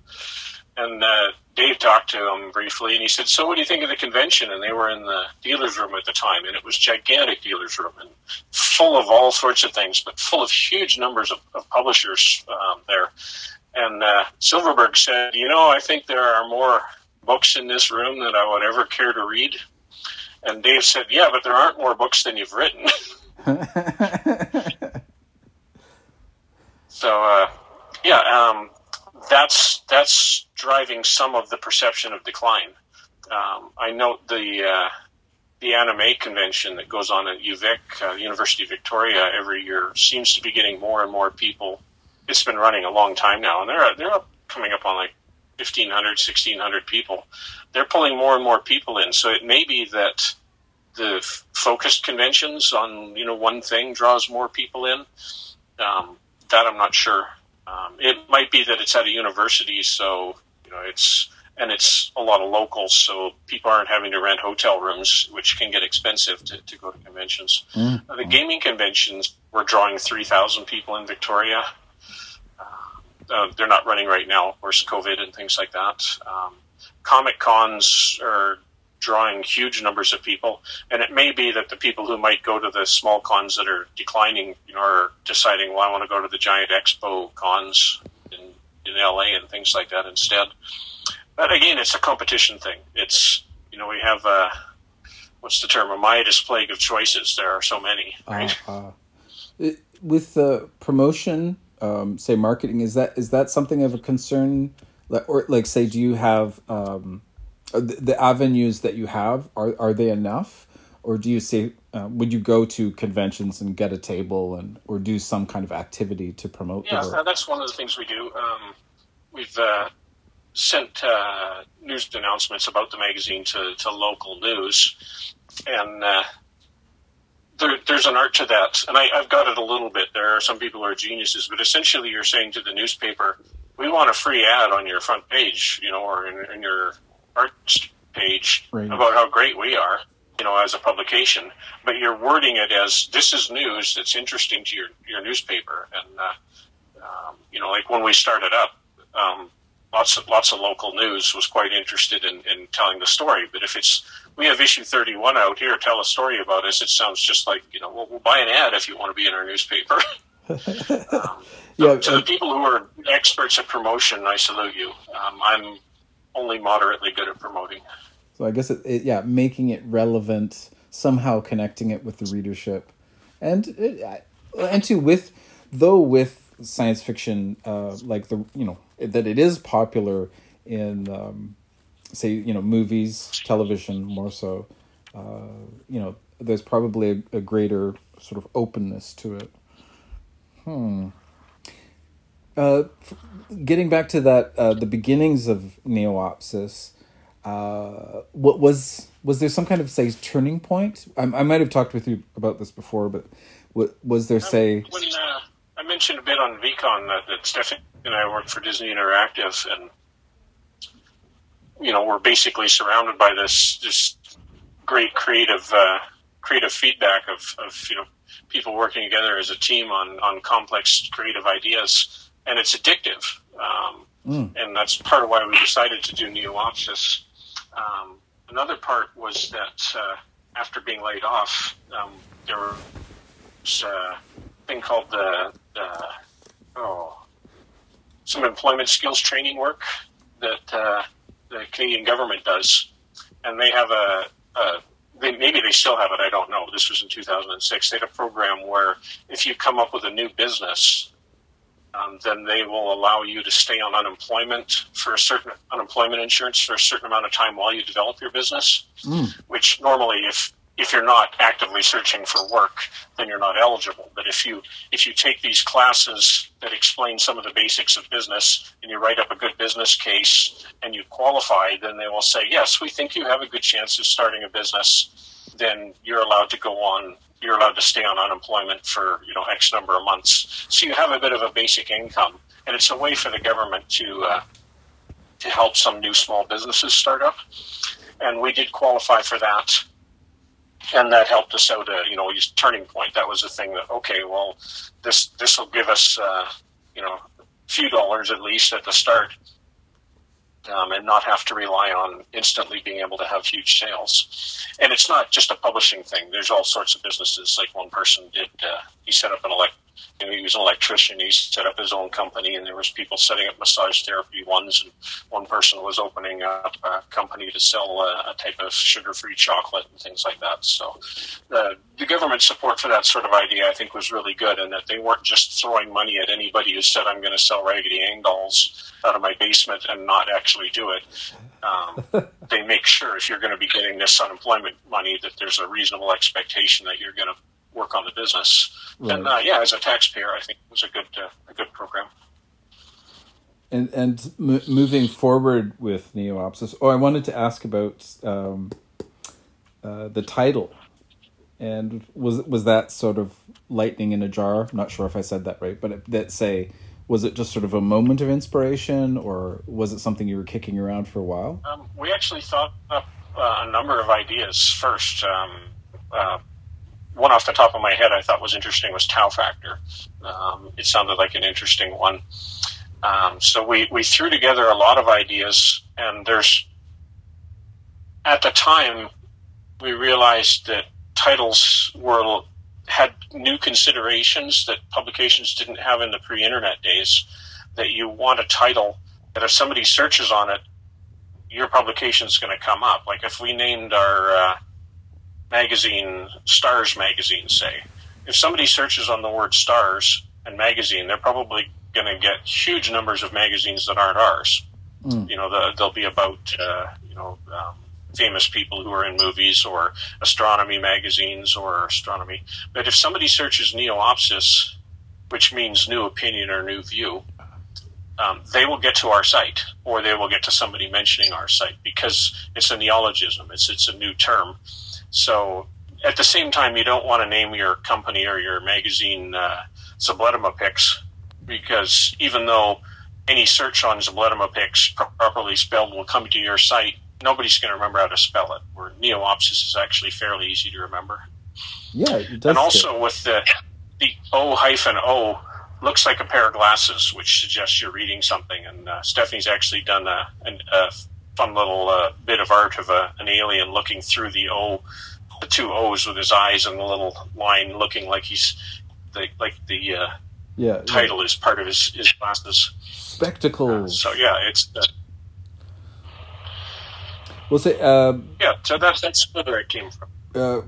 And uh, Dave talked to him briefly, and he said, "So, what do you think of the convention?" And they were in the dealers' room at the time, and it was gigantic dealers' room and full of all sorts of things, but full of huge numbers of, of publishers um, there. And uh, Silverberg said, "You know, I think there are more books in this room than I would ever care to read." And Dave said, "Yeah, but there aren't more books than you've written." So uh, yeah, um, that's that's driving some of the perception of decline. Um, I note the uh, the anime convention that goes on at UVic, uh, University of Victoria, every year seems to be getting more and more people. It's been running a long time now, and they're they're coming up on like 1,500, 1,600 people. They're pulling more and more people in, so it may be that the f- focused conventions on you know one thing draws more people in. Um, that I'm not sure. Um, it might be that it's at a university, so you know it's and it's a lot of locals, so people aren't having to rent hotel rooms, which can get expensive to, to go to conventions. Mm. Uh, the gaming conventions were drawing three thousand people in Victoria. Uh, uh, they're not running right now, of course, COVID and things like that. Um, comic cons are drawing huge numbers of people, and it may be that the people who might go to the small cons that are declining, you know, are deciding, well, I want to go to the giant expo cons in in LA and things like that instead. But again, it's a competition thing. It's you know we have a what's the term a Midas plague of choices. There are so many. Right? Uh, uh, with the promotion, um, say marketing, is that is that something of a concern? Or like, say, do you have um, the, the avenues that you have? Are are they enough? or do you say uh, would you go to conventions and get a table and or do some kind of activity to promote yeah that's one of the things we do um, we've uh, sent uh, news announcements about the magazine to, to local news and uh, there, there's an art to that and I, have got it a little bit there are some people who are geniuses but essentially you're saying to the newspaper we want a free ad on your front page you know or in, in your page right. about how great we are you know, as a publication, but you're wording it as this is news that's interesting to your, your newspaper. And, uh, um, you know, like when we started up, um, lots of, lots of local news was quite interested in, in telling the story. But if it's, we have issue 31 out here, tell a story about us, it sounds just like, you know, well, we'll buy an ad if you want to be in our newspaper. um, yeah, to the people who are experts at promotion, I salute you. Um, I'm only moderately good at promoting. So I guess it, it, yeah, making it relevant, somehow connecting it with the readership, and it, and to with though with science fiction, uh, like the you know that it is popular in um, say you know movies, television more so. Uh, you know, there's probably a, a, greater sort of openness to it. Hmm. Uh, getting back to that, uh, the beginnings of Neo-opsis, uh, what was was there some kind of say turning point? I, I might have talked with you about this before, but what, was there say? When, uh, I mentioned a bit on VCon that, that Stephanie and I work for Disney Interactive, and you know we're basically surrounded by this this great creative uh, creative feedback of, of you know people working together as a team on on complex creative ideas, and it's addictive. Um, mm. And that's part of why we decided to do Neo-opsis um, another part was that uh, after being laid off, um, there was a thing called the, the oh some employment skills training work that uh, the Canadian government does, and they have a, a they, maybe they still have it. I don't know. This was in 2006. They had a program where if you come up with a new business um, then they will allow you to stay on unemployment for a certain unemployment insurance for a certain amount of time while you develop your business. Mm. Which normally, if if you're not actively searching for work, then you're not eligible. But if you if you take these classes that explain some of the basics of business and you write up a good business case and you qualify, then they will say, yes, we think you have a good chance of starting a business. Then you're allowed to go on you're allowed to stay on unemployment for you know X number of months. So you have a bit of a basic income, and it's a way for the government to uh, to help some new small businesses start up. And we did qualify for that, and that helped us out. A, you know, use turning point. That was the thing that okay, well, this this will give us uh, you know a few dollars at least at the start um, and not have to rely on instantly being able to have huge sales. And it's not just a publishing thing. There's all sorts of businesses. Like one person did, uh, he set up an elect you know, he was an electrician. He set up his own company, and there was people setting up massage therapy ones. And one person was opening up a company to sell a, a type of sugar-free chocolate and things like that. So, the, the government support for that sort of idea, I think, was really good, and that they weren't just throwing money at anybody who said, "I'm going to sell Raggedy Ann dolls out of my basement," and not actually do it. Um, they make sure if you're going to be getting this unemployment money, that there's a reasonable expectation that you're going to work on the business. Right. And uh, yeah, as a taxpayer, I think it was a good uh, a good program. And and m- moving forward with Neo-opsis, oh, I wanted to ask about um, uh, the title, and was was that sort of lightning in a jar? I'm not sure if I said that right, but it, that say was it just sort of a moment of inspiration, or was it something you were kicking around for a while? Um, we actually thought up uh, a number of ideas first. Um, uh, one off the top of my head I thought was interesting was Tau Factor. Um, it sounded like an interesting one. Um, so we, we threw together a lot of ideas, and there's at the time we realized that titles were had new considerations that publications didn't have in the pre-internet days. That you want a title that if somebody searches on it, your publication is going to come up. Like if we named our uh, magazine Stars Magazine, say, if somebody searches on the word Stars and magazine, they're probably going to get huge numbers of magazines that aren't ours. Mm. You know, the, they'll be about uh, you know um, famous people who are in movies or astronomy magazines or astronomy. But if somebody searches Neo-opsis, which means new opinion or new view, um, they will get to our site or they will get to somebody mentioning our site because it's a neologism. It's it's a new term. So at the same time, you don't want to name your company or your magazine uh, because even though any search on Picks properly spelled will come to your site, nobody's going to remember how to spell it. Where Neo-opsis is actually fairly easy to remember. Yeah, it does. And also fit. with the the O hyphen O looks like a pair of glasses, which suggests you're reading something. And uh, Stephanie's actually done a, a fun little uh, bit of art of a, an alien looking through the O, the two O's with his eyes and the little line looking like he's the, like the uh, yeah title yeah. is part of his, his glasses. Spectacles. so yeah, it's. We'll say, uh, yeah. So that's that's where it came from. Uh,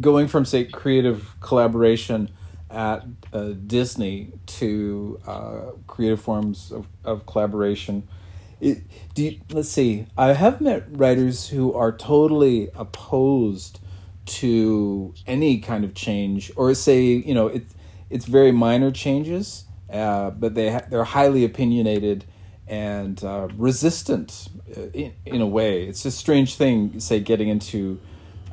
going from say creative collaboration at uh, Disney to uh, creative forms of, of collaboration. It, do you, let's see. I have met writers who are totally opposed to any kind of change, or say you know it's it's very minor changes, uh, but they ha- they're highly opinionated and uh, resistant in, in a way. It's a strange thing, say, getting into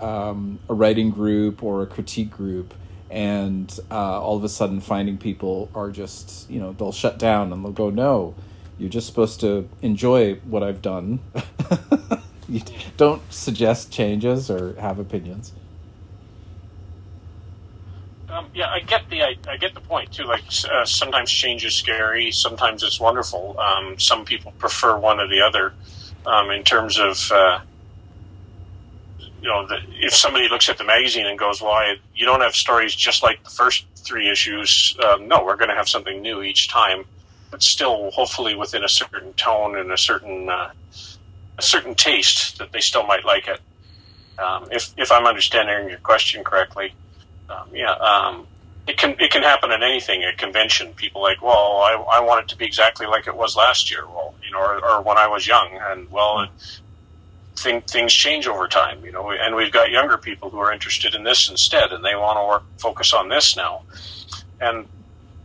um, a writing group or a critique group and uh, all of a sudden finding people are just you know they'll shut down and they'll go no you're just supposed to enjoy what i've done. You don't suggest changes or have opinions. Um, yeah i get the I, I, get the point too. Like uh, sometimes change is scary. Sometimes it's wonderful. Um, some people prefer one or the other um, in terms of uh, you know, the, if somebody looks at the magazine and goes, "Well, you don't have stories just like the first three issues," um, no, we're going to have something new each time, but still, hopefully, within a certain tone and a certain uh, a certain taste that they still might like it. Um, if if I'm understanding your question correctly, um, yeah, um, it can it can happen at anything at convention. People like, well, I, I want it to be exactly like it was last year. Well, you know, or, or when I was young, and well, it, thing, things change over time, you know, and we've got younger people who are interested in this instead, and they want to work focus on this now, and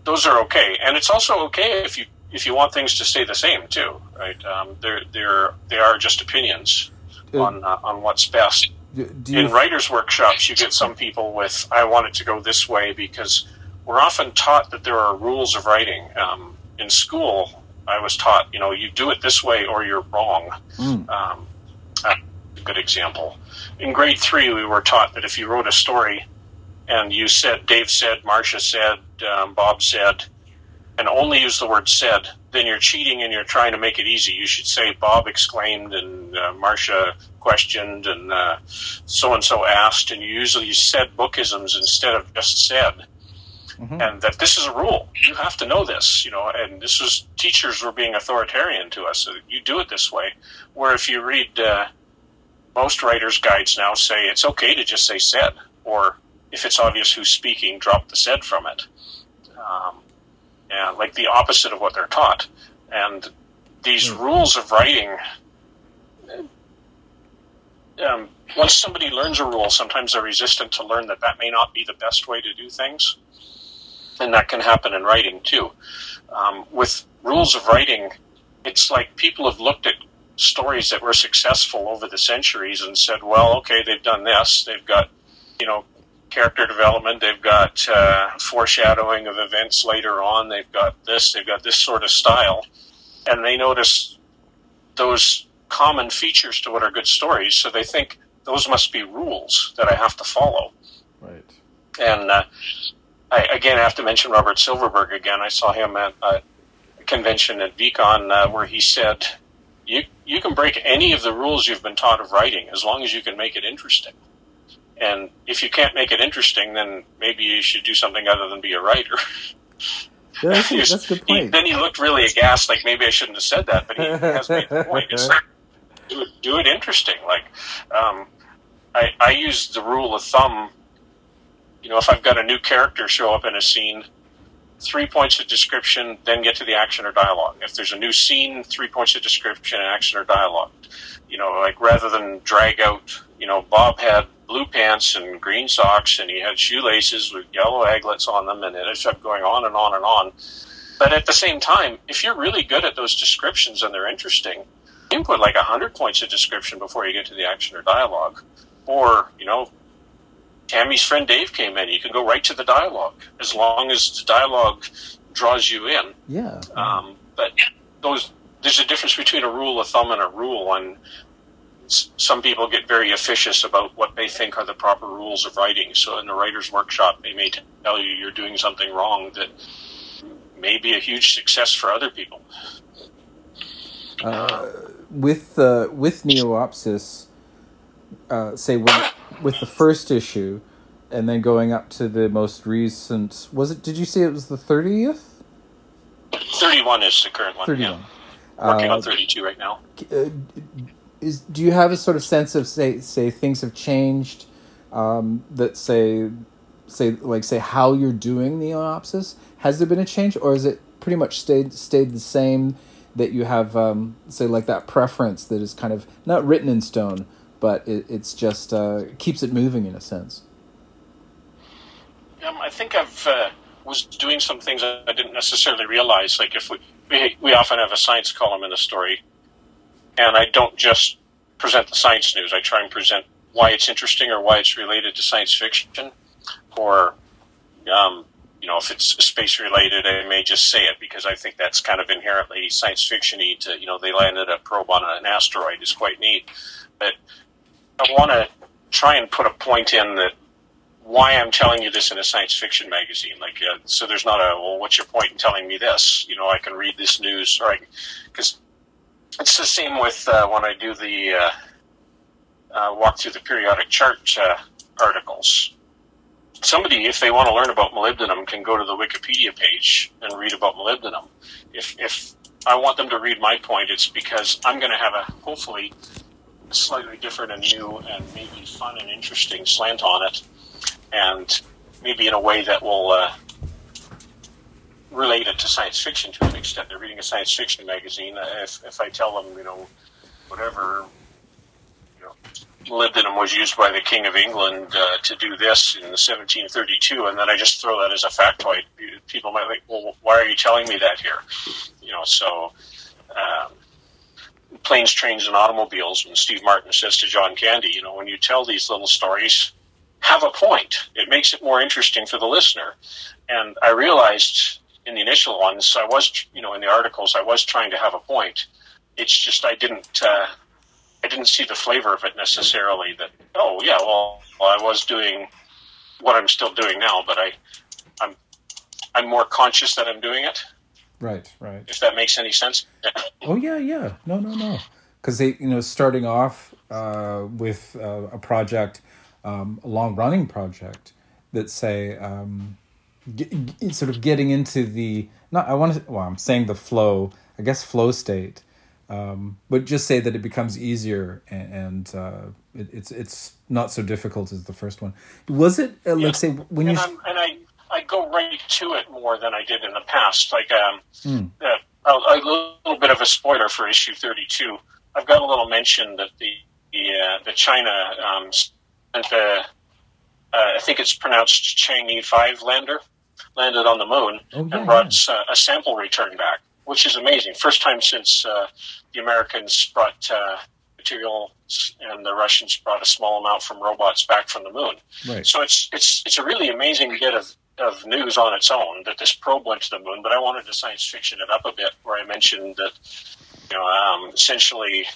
those are okay. And it's also okay if you if you want things to stay the same too, right? Um, they're they're they are just opinions on uh, on what's best. In writers' workshops, you get some people with "I want it to go this way" because we're often taught that there are rules of writing. Um, in school, I was taught, you know, you do it this way or you're wrong. Mm. Um, a good example. In grade three, we were taught that if you wrote a story and you said, Dave said, Marcia said, um, Bob said, and only use the word said, then you're cheating and you're trying to make it easy. You should say Bob exclaimed and uh, Marcia questioned and so and so asked, and you usually said bookisms instead of just said. Mm-hmm. And that this is a rule. You have to know this, you know. And this was teachers were being authoritarian to us. So you do it this way. Where if you read uh, most writers' guides now say it's okay to just say said, or if it's obvious who's speaking, drop the said from it. Um, and like the opposite of what they're taught. And these mm-hmm. rules of writing, um, once somebody learns a rule, sometimes they're resistant to learn that that may not be the best way to do things. And that can happen in writing too. Um, with rules of writing, it's like people have looked at stories that were successful over the centuries and said, well, okay, they've done this. They've got, you know, character development. They've got uh, foreshadowing of events later on. They've got this. They've got this sort of style. And they notice those common features to what are good stories. So they think those must be rules that I have to follow. Right. And uh, I again have to mention Robert Silverberg again. I saw him at a convention at VCon uh, where he said, "You you can break any of the rules you've been taught of writing as long as you can make it interesting." And if you can't make it interesting, then maybe you should do something other than be a writer. Yeah, that's, a, that's a good point. He, then he looked really aghast, like maybe I shouldn't have said that, but he, has made the point. It's like, do it, do it interesting. Like, um, I, I use the rule of thumb. You know, if I've got a new character show up in a scene, three points of description, then get to the action or dialogue. If there's a new scene, three points of description, action or dialogue. You know, like rather than drag out, you know, Bob had blue pants and green socks and he had shoelaces with yellow aglets on them and it just kept going on and on and on. But at the same time, if you're really good at those descriptions and they're interesting, you can put like a hundred points of description before you get to the action or dialogue. Or, you know, Tammy's friend Dave came in. You can go right to the dialogue as long as the dialogue draws you in. Yeah. Um, but those there's a difference between a rule of thumb and a rule, and some people get very officious about what they think are the proper rules of writing. So in the writer's workshop, they may tell you you're doing something wrong that may be a huge success for other people. Uh, with uh, with Neo-opsis, uh, say with, with the first issue, and then going up to the most recent. Was it? Did you say it was the thirtieth? Thirty-one is the current one. Thirty-one. Yeah. Working on uh, thirty-two right now. Is do you have a sort of sense of say say things have changed um, that say say like say how you're doing Neo-opsis? Has there been a change, or is it pretty much stayed stayed the same? That you have, um, say, like that preference that is kind of not written in stone, but it, it's just uh, keeps it moving in a sense. Um, I think I've uh, was doing some things I didn't necessarily realize. Like if we, we we often have a science column in a story, and I don't just present the science news. I try and present why it's interesting or why it's related to science fiction, or um, you know, if it's space related, I may just say it because I think that's kind of inherently science fictiony. To you know, they landed a probe on an asteroid is quite neat, but I want to try and put a point in that why I'm telling you this in a science fiction magazine. Like, uh, so there's not a well, what's your point in telling me this? You know, I can read this news, or because it's the same with uh, when I do the uh, uh, walk through the periodic chart uh, articles. Somebody, if they want to learn about molybdenum, can go to the Wikipedia page and read about molybdenum. If, if I want them to read my point, it's because I'm going to have a hopefully slightly different and new and maybe fun and interesting slant on it, and maybe in a way that will uh, related to science fiction to an extent. They're reading a science fiction magazine. If, if I tell them, you know, whatever, you know, molybdenum was used by the King of England uh, to do this in 1732, and then I just throw that as a factoid, people might think, well, why are you telling me that here? You know, so. Um, planes, trains, and automobiles. When Steve Martin says to John Candy, you know, when you tell these little stories, have a point. It makes it more interesting for the listener. And I realized in the initial ones, I was, you know, in the articles, I was trying to have a point. It's just I didn't, uh, I didn't see the flavor of it necessarily. That oh yeah, well, well, I was doing what I'm still doing now, but I, I'm, I'm more conscious that I'm doing it. Right, right. If that makes any sense. oh yeah, yeah. No, no, no. Because they, you know, starting off uh, with uh, a project, um, a long running project that say. Um, get, sort of getting into the not I want to well I'm saying the flow I guess flow state um, but just say that it becomes easier and, and uh, it, it's it's not so difficult as the first one was it uh, yeah. let's say when and you I'm, and I I go right to it more than I did in the past like um mm. uh, a, a, little bit of a spoiler for issue 32 I've got a little mention that the the, uh, the China um, sent the uh, I think it's pronounced Chang'e 5 lander landed on the moon oh, yeah, and brought yeah. a sample return back, which is amazing. First time since uh, the Americans brought uh, material and the Russians brought a small amount from robots back from the moon. Right. So it's it's it's a really amazing bit of of news on its own that this probe went to the moon. But I wanted to science fiction it up a bit, where I mentioned that you know um, essentially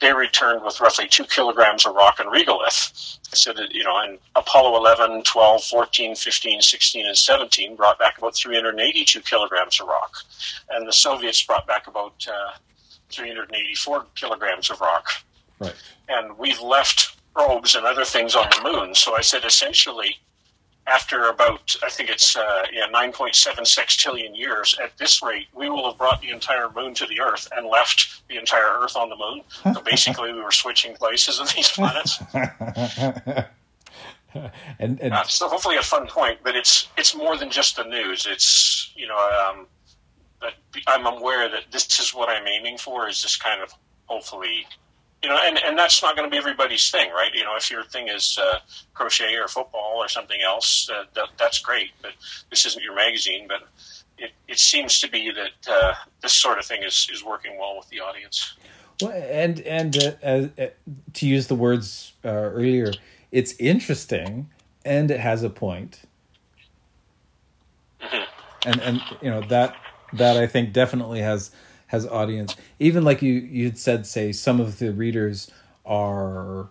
they returned with roughly two kilograms of rock and regolith. So that, you know, and Apollo 11, 12, 14, 15, 16, and 17 brought back about 382 kilograms of rock. And the Soviets brought back about uh, 384 kilograms of rock. Right. And we've left probes and other things on the moon. So I said essentially, after about I think it's uh, yeah 9.76 trillion years. At this rate, we will have brought the entire moon to the Earth and left the entire Earth on the moon. So basically, we were switching places of these planets. and, and uh, so hopefully a fun point, but it's it's more than just the news. It's you know, um, but I'm aware that this is what I'm aiming for. Is this kind of hopefully you know, and, and that's not going to be everybody's thing, right? You know, if your thing is uh, crochet or football or something else, uh, that, that's great. But this isn't your magazine. But it, it seems to be that uh, this sort of thing is, is working well with the audience. Well, and and uh, uh, to use the words uh, earlier, it's interesting and it has a point. Mm-hmm. And and you know that that I think definitely has has audience. Even like you you had said, say some of the readers are,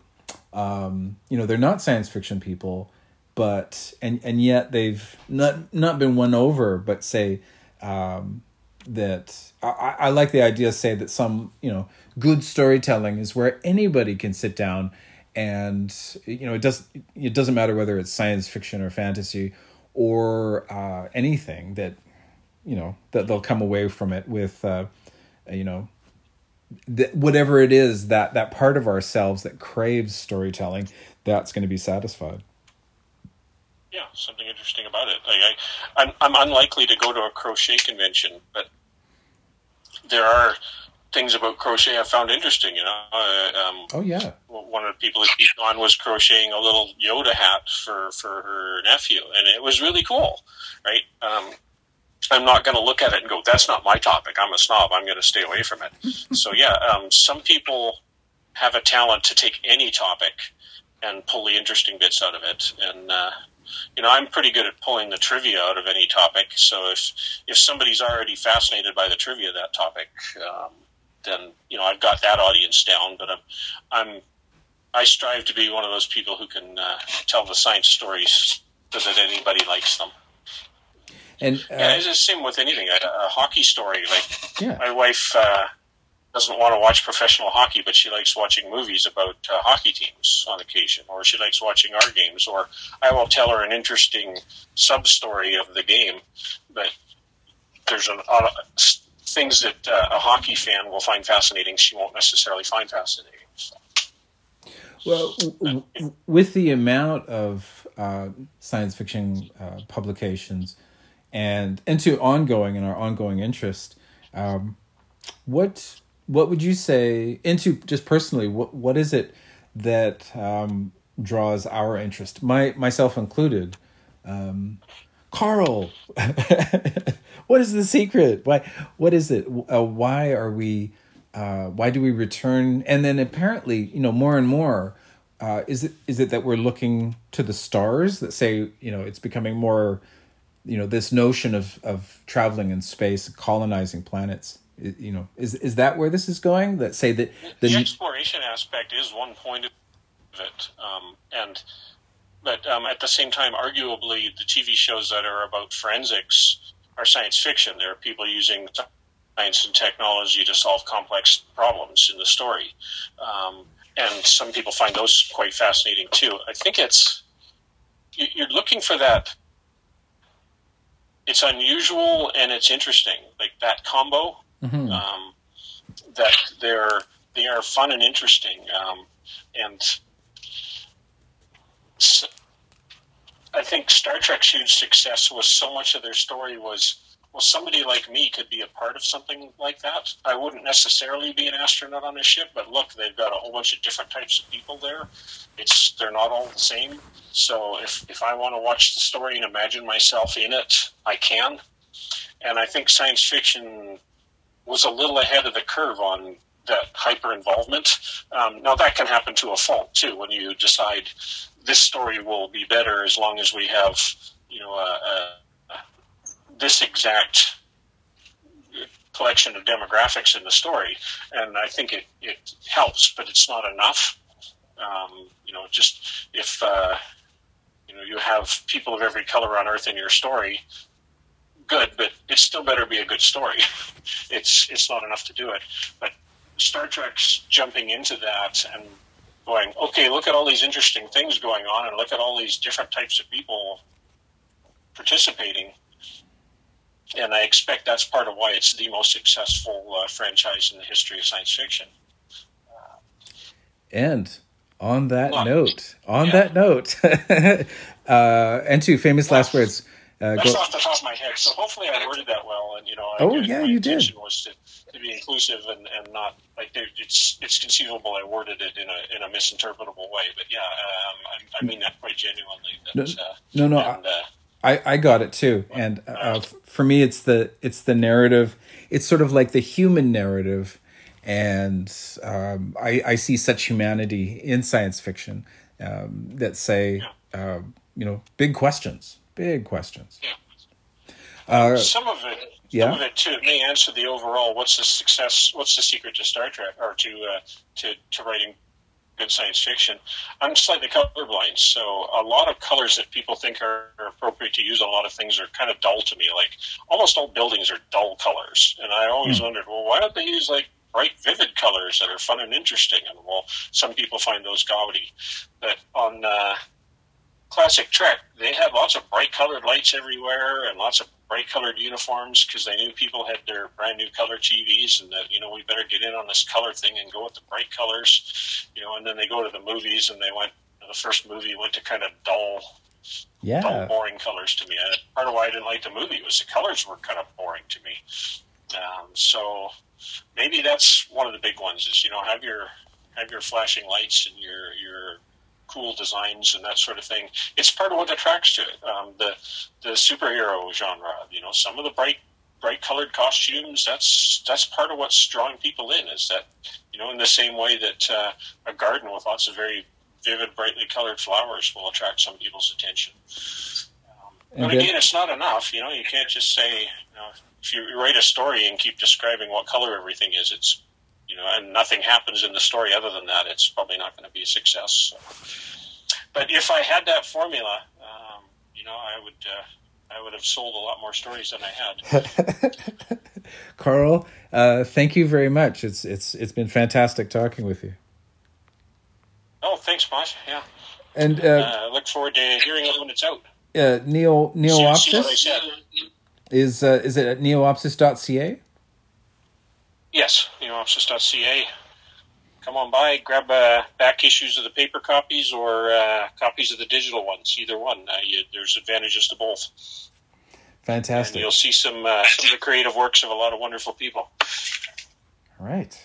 um, you know, they're not science fiction people, but and and yet they've not not been won over. But say um, that I, I like the idea. Say that some you know good storytelling is where anybody can sit down and you know it does it doesn't matter whether it's science fiction or fantasy or uh, anything that you know that they'll come away from it with uh, you know th- whatever it is that that part of ourselves that craves storytelling that's going to be satisfied yeah something interesting about it like I, I'm, I'm unlikely to go to a crochet convention but there are things about crochet I found interesting. You know, uh, um, oh yeah. One of the people that beat on was crocheting a little Yoda hat for for her nephew, and it was really cool, right? Um, I'm not going to look at it and go, that's not my topic. I'm a snob. I'm going to stay away from it. so yeah, um, some people have a talent to take any topic and pull the interesting bits out of it. And, uh, you know, I'm pretty good at pulling the trivia out of any topic. So if, if somebody's already fascinated by the trivia of that topic, um, then, you know, I've got that audience down, but I'm, I'm, I strive to be one of those people who can uh, tell the science stories so that anybody likes them. And uh, yeah, it's the same with anything. A, a hockey story, like yeah. my wife uh, doesn't want to watch professional hockey, but she likes watching movies about uh, hockey teams on occasion, or she likes watching our games. Or I will tell her an interesting sub story of the game, but there's a lot of things that uh, a hockey fan will find fascinating. She won't necessarily find fascinating. So. Well, w- w- with the amount of uh, science fiction uh, publications and into ongoing and our ongoing interest. Um, what what would you say into just personally? What what is it that um, draws our interest, my myself included? Um, Karl, what is the secret? Why? What is it? Uh, why are we? Uh, why do we return? And then apparently, you know, more and more, uh, is it is it that we're looking to the stars that say, you know, it's becoming more you know this notion of of traveling in space colonizing planets you know is is that where this is going? That say that the, the exploration aspect is one point of it um, and but um, at the same time arguably the tv shows that are about forensics are science fiction. There are people using science and technology to solve complex problems in the story. Um, and some people find those quite fascinating too. I think it's you're looking for that it's unusual and it's interesting. Like that combo, mm-hmm. um, that they're they are fun and interesting, um, and so I think Star Trek's huge success was so much of their story was well, somebody like me could be a part of something like that. I wouldn't necessarily be an astronaut on a ship, but look, they've got a whole bunch of different types of people there. It's they're not all the same. So if if I want to watch the story and imagine myself in it, I can. And I think science fiction was a little ahead of the curve on that hyper involvement. Um, now that can happen to a fault too when you decide this story will be better as long as we have you know a, a this exact collection of demographics in the story, and I think it, it helps, but it's not enough. Um, you know, just if uh, you know you have people of every color on Earth in your story, good, but it still better be a good story. it's it's not enough to do it. But Star Trek's jumping into that and going, okay, look at all these interesting things going on, and look at all these different types of people participating. And I expect that's part of why it's the most successful uh, franchise in the history of science fiction. and on that note, on yeah. that note, uh, and two famous well, last words. Uh, that's go- off the top of my head. So hopefully I worded that well, and you know, I, oh yeah, you did. Was to, to be inclusive and, and not like it's it's conceivable I worded it in a in a misinterpretable way, but yeah, um, I, I, mean that quite genuinely. That, no, uh, no, no and, uh, I, I got it too, and uh, for me, it's the it's the narrative. It's sort of like the human narrative, and um, I, I see such humanity in science fiction um, that say, uh, you know, big questions, big questions. Yeah. Uh, some of it, yeah. some of it too, may answer the overall. What's the success? What's the secret to Star Trek or to uh, to to writing good science fiction. I'm slightly colorblind, so a lot of colors that people think are, appropriate to use a lot of things are kind of dull to me. Like almost all buildings are dull colors, and I always mm. wondered, well, why don't they use like bright, vivid colors that are fun and interesting? And well, some people find those gaudy, but on uh, classic Trek, they had lots of bright colored lights everywhere and lots of bright colored uniforms because they knew people had their brand new color TVs and that you know we better get in on this color thing and go with the bright colors, you know. And then they go to the movies and they went. The first movie went to kind of dull, yeah, dull, boring colors to me. And part of why I didn't like the movie was the colors were kind of boring to me. Um, so maybe that's one of the big ones is you know have your have your flashing lights and your your cool designs and that sort of thing. It's part of what attracts to it. Um, the the superhero genre, you know, some of the bright bright colored costumes. That's that's part of what's drawing people in. Is that you know in the same way that uh, a garden with lots of very vivid, brightly colored flowers will attract some people's attention. Um, but again, it's not enough. You know, you can't just say you know, if you write a story and keep describing what color everything is. It's you know, and nothing happens in the story other than that, it's probably not going to be a success. So. But if I had that formula, um, you know, I would uh, I would have sold a lot more stories than I had. Karl, uh, thank you very much. It's it's it's been fantastic talking with you. Oh, thanks, Mott. Yeah. And uh, uh, look forward to hearing it when it's out. Uh, Neo Neo-opsis is uh, is it at neo-opsis.ca? Yes, neo-opsis.ca. Come on by, grab uh, back issues of the paper copies or uh, copies of the digital ones. Either one. Uh, you, there's advantages to both. Fantastic. And you'll see some uh, some of the creative works of a lot of wonderful people. All right.